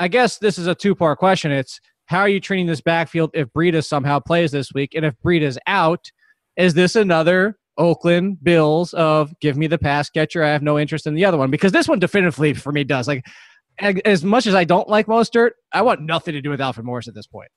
I guess this is a two part question. It's how are you treating this backfield if Breida somehow plays this week, and if Breida's out, is this another Oakland Bills of give me the pass catcher. I have no interest in the other one because this one definitively for me does. Like as much as I don't like Mostert, I want nothing to do with Alfred Morris at this point.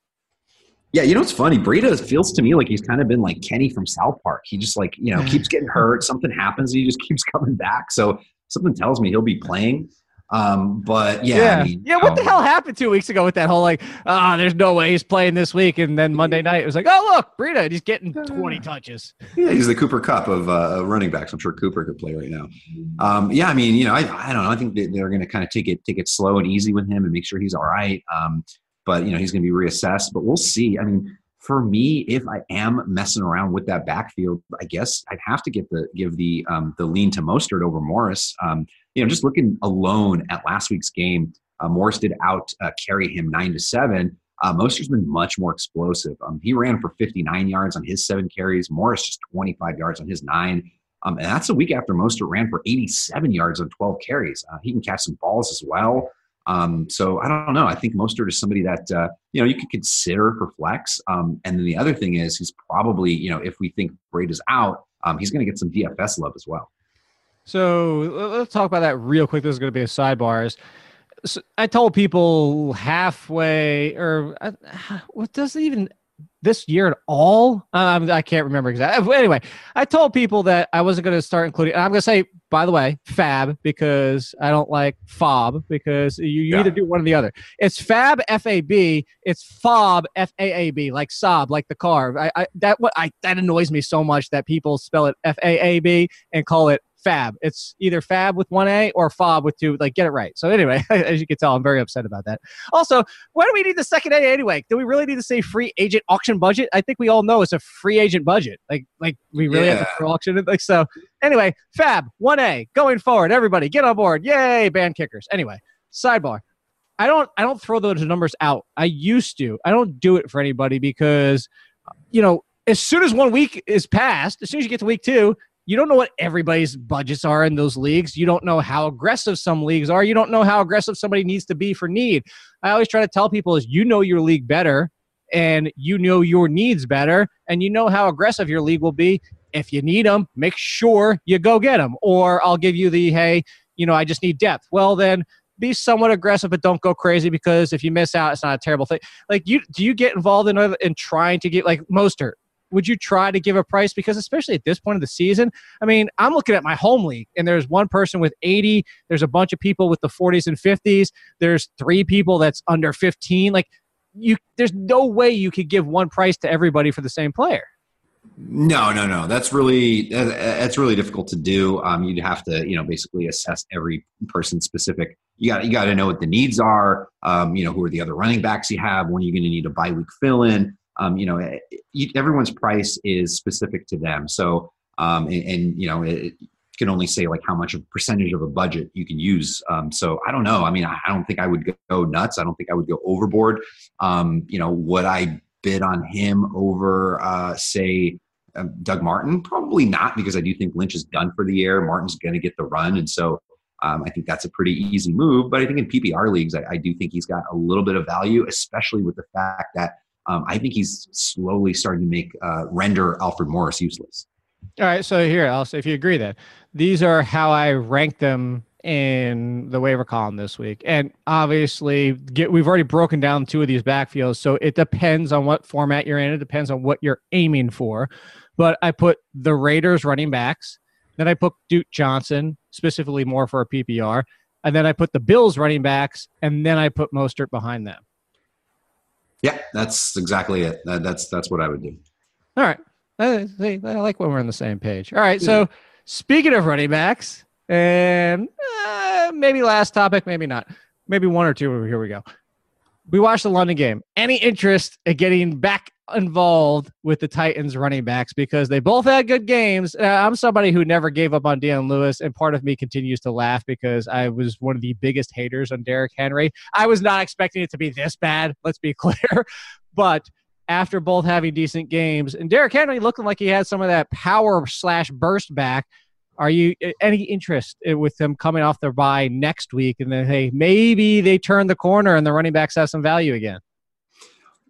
Yeah, you know what's funny? Breida feels to me like he's kind of been like Kenny from South Park. He just like you know keeps getting hurt. Something happens, and he just keeps coming back. So something tells me he'll be playing. Um, but yeah, yeah, I mean, yeah. What um, the hell happened two weeks ago with that whole like, ah, oh, there's no way he's playing this week, and then Monday night it was like, oh look, Breida, he's getting 20 touches. Yeah, he's the Cooper Kupp of uh, running backs. I'm sure Cooper could play right now. Um, yeah, I mean, you know, I, I don't know. I think they're going to kind of take it take it slow and easy with him and make sure he's all right. Um, but you know, he's going to be reassessed. But we'll see. I mean, for me, if I am messing around with that backfield, I guess I'd have to get the give the um, the lean to Mostert over Morris. Um, you know, just looking alone at last week's game, uh, Morris did out uh, carry him nine to seven. Uh, Mostert's been much more explosive. Um, he ran for 59 yards on his seven carries. Morris just 25 yards on his nine. Um, and that's a week after Mostert ran for 87 yards on 12 carries. Uh, he can catch some balls as well. Um, so I don't know. I think Mostert is somebody that uh, you know you could consider for flex. Um, and then the other thing is he's probably you know if we think Braid is out, um, he's going to get some DFS love as well. So let's talk about that real quick. This is going to be a sidebar. So I told people halfway, or uh, what does it even this year at all? Um, I can't remember exactly. Anyway, I told people that I wasn't going to start including. I'm going to say, by the way, Fab because I don't like Fob because you, you yeah. either do one or the other. It's Fab F A B. It's Fob F A A B, like sob, like the car. I, I that what I that annoys me so much that people spell it F A A B and call it Fab. It's either Fab with one A or Fob with two. Like, get it right. So anyway, as you can tell, I'm very upset about that. Also, why do we need the second A anyway? Do we really need to say free agent auction budget? I think we all know it's a free agent budget. Like, like we really yeah. have to auction it. Like, so anyway, Fab one A going forward. Everybody get on board. Yay, band kickers. Anyway, sidebar. I don't I don't throw those numbers out. I used to. I don't do it for anybody because you know, as soon as one week is passed, as soon as you get to week two, you don't know what everybody's budgets are in those leagues. You don't know how aggressive some leagues are. You don't know how aggressive somebody needs to be for need. I always try to tell people is you know your league better and you know your needs better and you know how aggressive your league will be. If you need them, make sure you go get them. Or I'll give you the hey, you know, I just need depth. Well, then be somewhat aggressive, but don't go crazy because if you miss out, it's not a terrible thing. Like you, do you get involved in in trying to get like Mostert? Would you try to give a price? Because especially at this point of the season, I mean, I'm looking at my home league, and there's one person with 80. There's a bunch of people with the 40s and 50s. There's three people that's under 15. Like, you, there's no way you could give one price to everybody for the same player. No, no, no. That's really that's really difficult to do. Um, you'd have to, you know, basically assess every person specific. You got you got to know what the needs are. Um, you know, who are the other running backs you have? When are you going to need a bye week fill in? Um, you know, eh, everyone's price is specific to them. So, um, and, and, you know, it, can only say like how much of a percentage of a budget you can use. Um, so I don't know. I mean, I, don't think I would go nuts. I don't think I would go overboard. Um, you know, would I bid on him over, uh, say, uh, Doug Martin? Probably not, because I do think Lynch is done for the year. Martin's going to get the run, and so um, I think that's a pretty easy move. But I think in PPR leagues, I, I, do think he's got a little bit of value, especially with the fact that um, I think he's slowly starting to make uh, render Alfred Morris useless. All right, so here, also, if you agree that these are how I rank them in the waiver column this week, and obviously, get, we've already broken down two of these backfields, so it depends on what format you're in. It depends on what you're aiming for. But I put the Raiders running backs, then I put Duke Johnson specifically more for a PPR, and then I put the Bills running backs, and then I put Mostert behind them. Yeah, that's exactly it. That, that's that's what I would do. All right. I, I, like when we're on the same page. All right. So speaking of running backs, and uh, maybe last topic, maybe not, maybe one or two. Here we go. We watched the London game. Any interest in getting back involved with the Titans running backs because they both had good games. Uh, I'm somebody who never gave up on Dion Lewis, and part of me continues to laugh because I was one of the biggest haters on Derrick Henry. I was not expecting it to be this bad, let's be clear. but after both having decent games, and Derrick Henry looking like he had some of that power slash burst back. Are you any interest with them coming off their bye next week, and then hey, maybe they turn the corner and the running backs have some value again?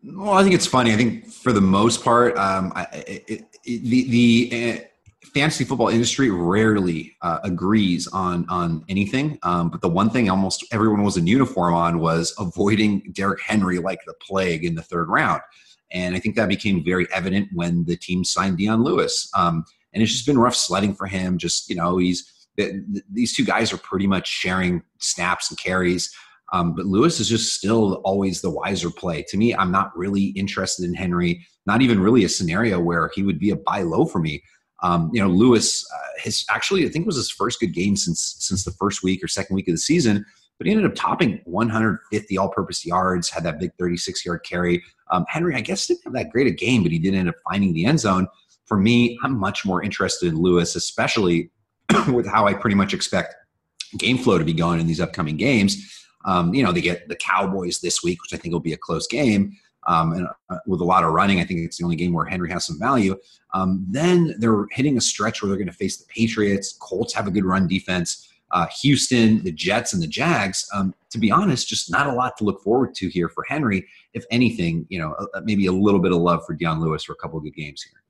Well, I think it's funny. I think for the most part, um, I, it, it, the the uh, fantasy football industry rarely uh, agrees on on anything. Um, but the one thing almost everyone was in uniform on was avoiding Derrick Henry like the plague in the third round, and I think that became very evident when the team signed Dion Lewis. Um, and it's just been rough sledding for him. Just you know, he's these two guys are pretty much sharing snaps and carries. Um, but Lewis is just still always the wiser play. To me, I'm not really interested in Henry. Not even really a scenario where he would be a buy low for me. Um, you know, Lewis, uh, his actually I think was his first good game since since the first week or second week of the season. But he ended up topping 150 all-purpose yards, had that big 36-yard carry. Um, Henry, I guess, didn't have that great a game, but he did end up finding the end zone. For me, I'm much more interested in Lewis, especially with how I pretty much expect game flow to be going in these upcoming games. Um, you know, they get the Cowboys this week, which I think will be a close game. Um, and uh, with a lot of running, I think it's the only game where Henry has some value. Um, then they're hitting a stretch where they're going to face the Patriots. Colts have a good run defense. Uh, Houston, the Jets, and the Jags. Um, to be honest, just not a lot to look forward to here for Henry. If anything, you know, uh, maybe a little bit of love for Dion Lewis for a couple of good games here.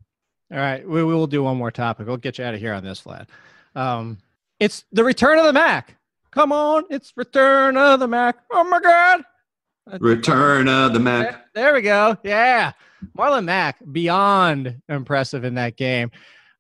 All right, we, we will do one more topic. We'll get you out of here on this, Vlad. Um, It's the return of the Mac. Come on, it's return of the Mac. Oh my God. Return of the Mac. There we go. Yeah. Marlon Mack, beyond impressive in that game.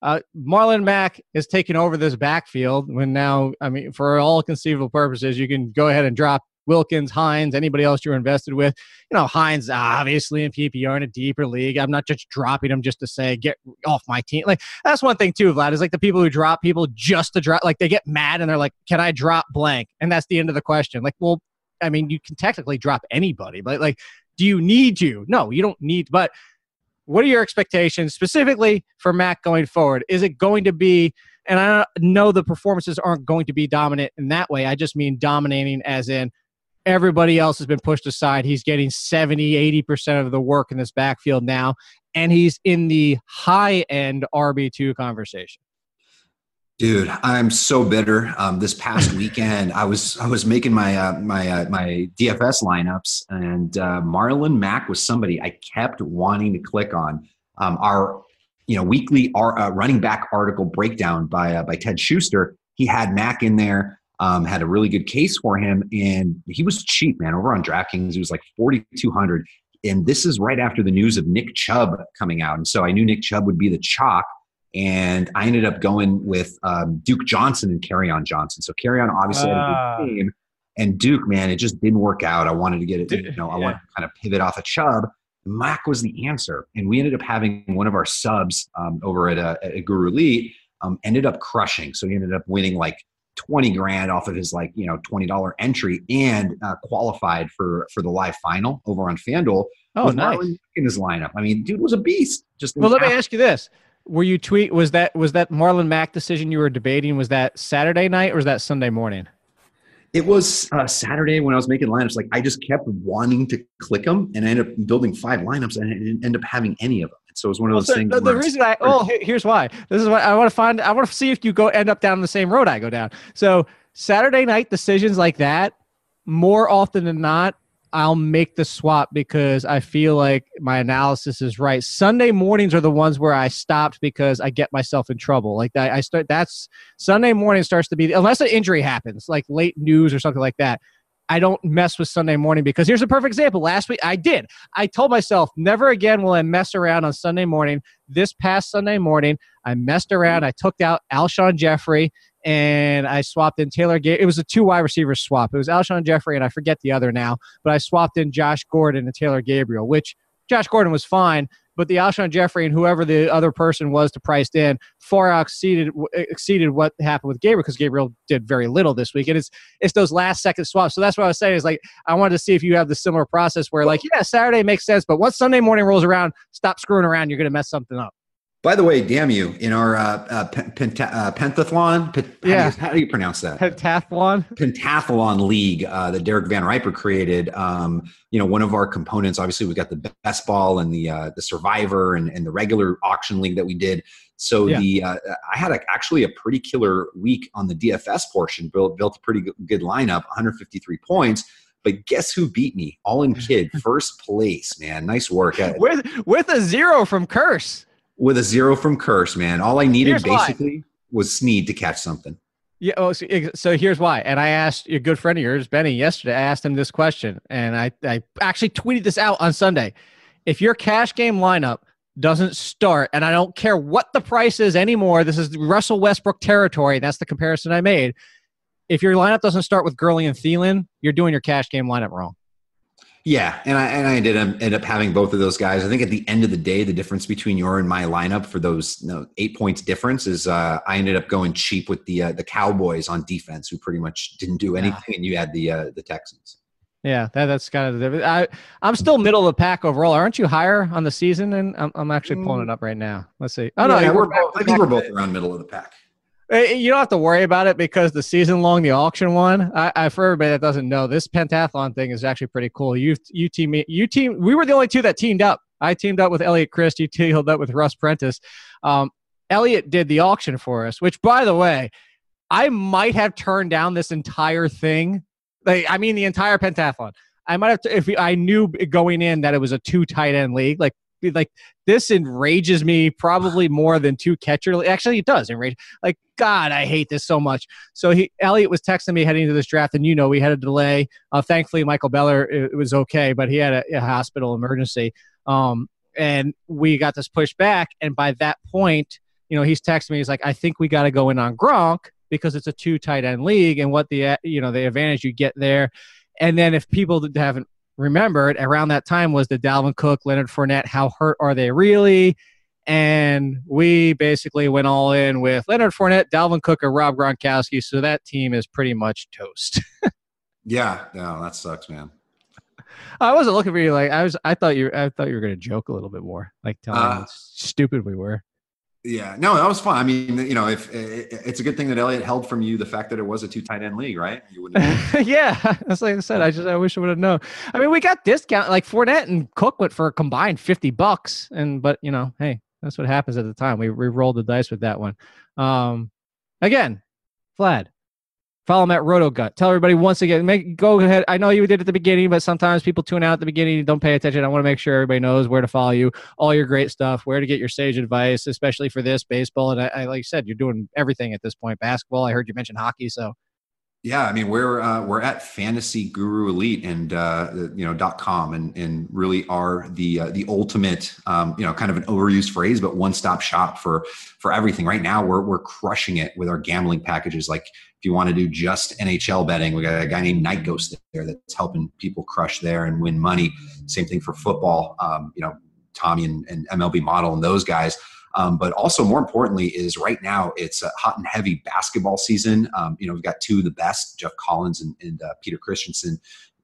Uh, Marlon Mack is taking over this backfield when now, I mean, for all conceivable purposes, you can go ahead and drop Wilkins, Hines, anybody else you're invested with. You know, Hines obviously in PPR in a deeper league. I'm not just dropping him just to say get off my team. Like that's one thing too, Vlad. Is like the people who drop people just to drop. Like they get mad and they're like, "Can I drop blank?" And that's the end of the question. Like, well, I mean, you can technically drop anybody, but like, do you need to? No, you don't need. But what are your expectations specifically for Mac going forward? Is it going to be? And I know the performances aren't going to be dominant in that way. I just mean dominating as in everybody else has been pushed aside. He's getting 70, 80% of the work in this backfield now, and he's in the high end RB2 conversation. Dude, I'm so bitter. Um, this past weekend, I was I was making my uh, my uh, my DFS lineups, and uh, Marlon Mack was somebody I kept wanting to click on. Um, our you know weekly our, uh, running back article breakdown by uh, by Ted Schuster. He had Mack in there, um, had a really good case for him, and he was cheap, man. Over on DraftKings, he was like 4,200. And this is right after the news of Nick Chubb coming out, and so I knew Nick Chubb would be the chalk and I ended up going with um, Duke Johnson and Kerryon Johnson. So Kerryon obviously uh, had a good ah. game, and Duke, man, it just didn't work out. I wanted to get it, you know, I wanted to kind of pivot off of Chubb. Mac was the answer, and we ended up having one of our subs um, over at, a, at Guru Elite um, ended up crushing. So he ended up winning like 20 grand off of his like you know $20 entry and uh, qualified for for the live final over on FanDuel. Oh, nice! In his lineup, I mean, dude was a beast. Just well, let me ask you this: were you tweet was that was that Marlon Mack decision you were debating was that Saturday night or was that Sunday morning? It was uh, Saturday when I was making lineups. Like I just kept wanting to click them, and I ended up building five lineups, and I didn't end up having any of them. So it was one of oh, those well, so things. The, the reason I oh here's why. This is what I want to find. I want to see if you go end up down the same road I go down. So Saturday night decisions like that, more often than not, I'll make the swap because I feel like my analysis is right. Sunday mornings are the ones where I stopped because I get myself in trouble. Like I, I start that's Sunday morning starts to be unless an injury happens, like late news or something like that. I don't mess with Sunday morning because here's a perfect example. Last week I did. I told myself never again will I mess around on Sunday morning. This past Sunday morning, I messed around. I took out Alshon Jeffery and I swapped in Taylor. Ga- it was a two wide receiver swap. It was Alshon Jeffery and I forget the other now, but I swapped in Josh Gordon and Taylor Gabriel, which Josh Gordon was fine, but the Alshon Jeffery and whoever the other person was to priced in far exceeded exceeded what happened with Gabriel because Gabriel did very little this week, and it's it's those last second swaps. So that's what I was saying is like I wanted to see if you have the similar process where like yeah Saturday makes sense, but once Sunday morning rolls around, stop screwing around. You're going to mess something up. By the way, damn you! In our uh, uh, penta- uh, pentathlon, pe- yeah, how do, you, how do, you, pronounce that? Pentathlon. Pentathlon league uh, that Derek VanRiper created. Um, you know, one of our components. Obviously, we got the best ball and the uh, the Survivor and, and the regular auction league that we did. So yeah. the uh, I had a, actually a pretty killer week on the DFS portion. Built built a pretty good lineup, 153 points. But guess who beat me? All in kid, first place, man. Nice work. with with a zero from Curse with a zero from Curse, man. All I needed here's basically why. was Snead to catch something. Yeah. Oh, so, so, here's why. And I asked a good friend of yours, Benny, yesterday. I asked him this question, and I, I actually tweeted this out on Sunday. If your cash game lineup doesn't start, and I don't care what the price is anymore, this is Russell Westbrook territory. That's the comparison I made. If your lineup doesn't start with Gurley and Thielen, you're doing your cash game lineup wrong. Yeah, and I and I did end up having both of those guys. I think at the end of the day, the difference between your and my lineup for those you know, eight points difference is uh, I ended up going cheap with the uh, the Cowboys on defense, who pretty much didn't do anything, yeah. and you had the uh, the Texans. Yeah, that, that's kind of the. I I'm still middle of the pack overall. Aren't you higher on the season? And I'm I'm actually pulling it up right now. Let's see. Oh no, yeah, we're both, I think we're both around middle of the pack. You don't have to worry about it because the season long, the auction one. I, I, for everybody that doesn't know, this pentathlon thing is actually pretty cool. You you team you team. We were the only two that teamed up. I teamed up with Elliot Christ. You teamed up with Russ Prentice. Um, Elliot did the auction for us, which, by the way, I might have turned down this entire thing. Like, I mean, the entire pentathlon. I might have, to, if I knew going in that it was a two tight end league. Like like this enrages me probably more than two catcher. Actually, it does enrage. Like God, I hate this so much. So he Elliot was texting me heading into this draft, and you know we had a delay. Uh, thankfully, Michael Beller it, it was okay, but he had a, a hospital emergency. Um, and we got this pushed back. And by that point, you know, he's texting me. He's like, I think we got to go in on Gronk because it's a two tight end league, and what the you know the advantage you get there. And then if people haven't remembered, around that time was the Dalvin Cook, Leonard Fournette. How hurt are they really? And we basically went all in with Leonard Fournette, Dalvin Cook, or Rob Gronkowski. So that team is pretty much toast. yeah, no, that sucks, man. I wasn't looking for you. Like I was, I thought you, I thought you were going to joke a little bit more, like telling uh, how stupid we were. Yeah, no, that was fun. I mean, you know, if it's a good thing that Elliot held from you the fact that it was a two tight end league, right? Yeah, that's like I said. I just I wish I would have known. I mean, we got discount like Fournette and Cook went for a combined fifty bucks, and but you know, hey, that's what happens at the time. We we rolled the dice with that one. Um, again, Vlad, Follow him at RotoGut. Tell everybody once again. Make go ahead. I know you did at the beginning, but sometimes people tune out at the beginning and don't pay attention. I want to make sure everybody knows where to follow you, all your great stuff, where to get your sage advice, especially for this baseball. And I, I like you said, you're doing everything at this point. Basketball. I heard you mention hockey, so yeah, I mean we're uh, we're at Fantasy Guru Elite and uh, you know dot com and and really are the uh, the ultimate um, you know kind of an overused phrase, but one stop shop for for everything. Right now we're we're crushing it with our gambling packages. Like if you want to do just NHL betting, we got a guy named Night Ghost there that's helping people crush there and win money. Same thing for football. Um, you know Tommy and, and MLB Model and those guys. Um, but also, more importantly, is right now it's hot and heavy basketball season. Um, you know, we've got two of the best, Jeff Collins and, and uh, Peter Christensen,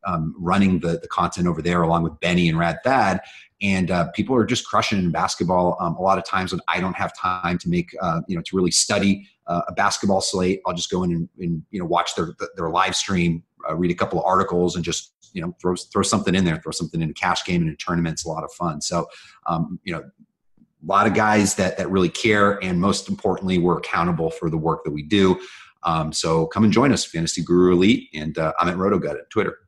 um, running the, the content over there, along with Benny and Rad Thad. And uh, people are just crushing in basketball. Um, a lot of times when I don't have time to make, uh, you know, to really study uh, a basketball slate, I'll just go in and, and you know watch their their live stream, uh, read a couple of articles, and just you know throw throw something in there, throw something in a cash game and a tournament. It's a lot of fun. So um, you know a lot of guys that that really care, and most importantly, we're accountable for the work that we do. Um, so come and join us, Fantasy Guru Elite, and uh, I'm at RotoGut at Twitter.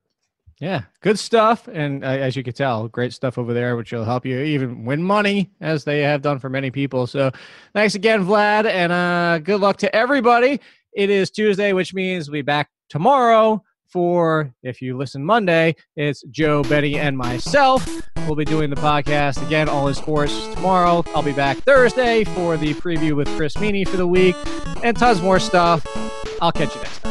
Yeah, good stuff, and uh, as you can tell, great stuff over there, which will help you even win money, as they have done for many people. So, thanks again, Vlad, and uh, good luck to everybody. It is Tuesday, which means we'll be back tomorrow for, if you listen Monday, it's Joe, Betty, and myself. We'll be doing the podcast again, all in sports tomorrow. I'll be back Thursday for the preview with Chris Meaney for the week and tons more stuff. I'll catch you next time.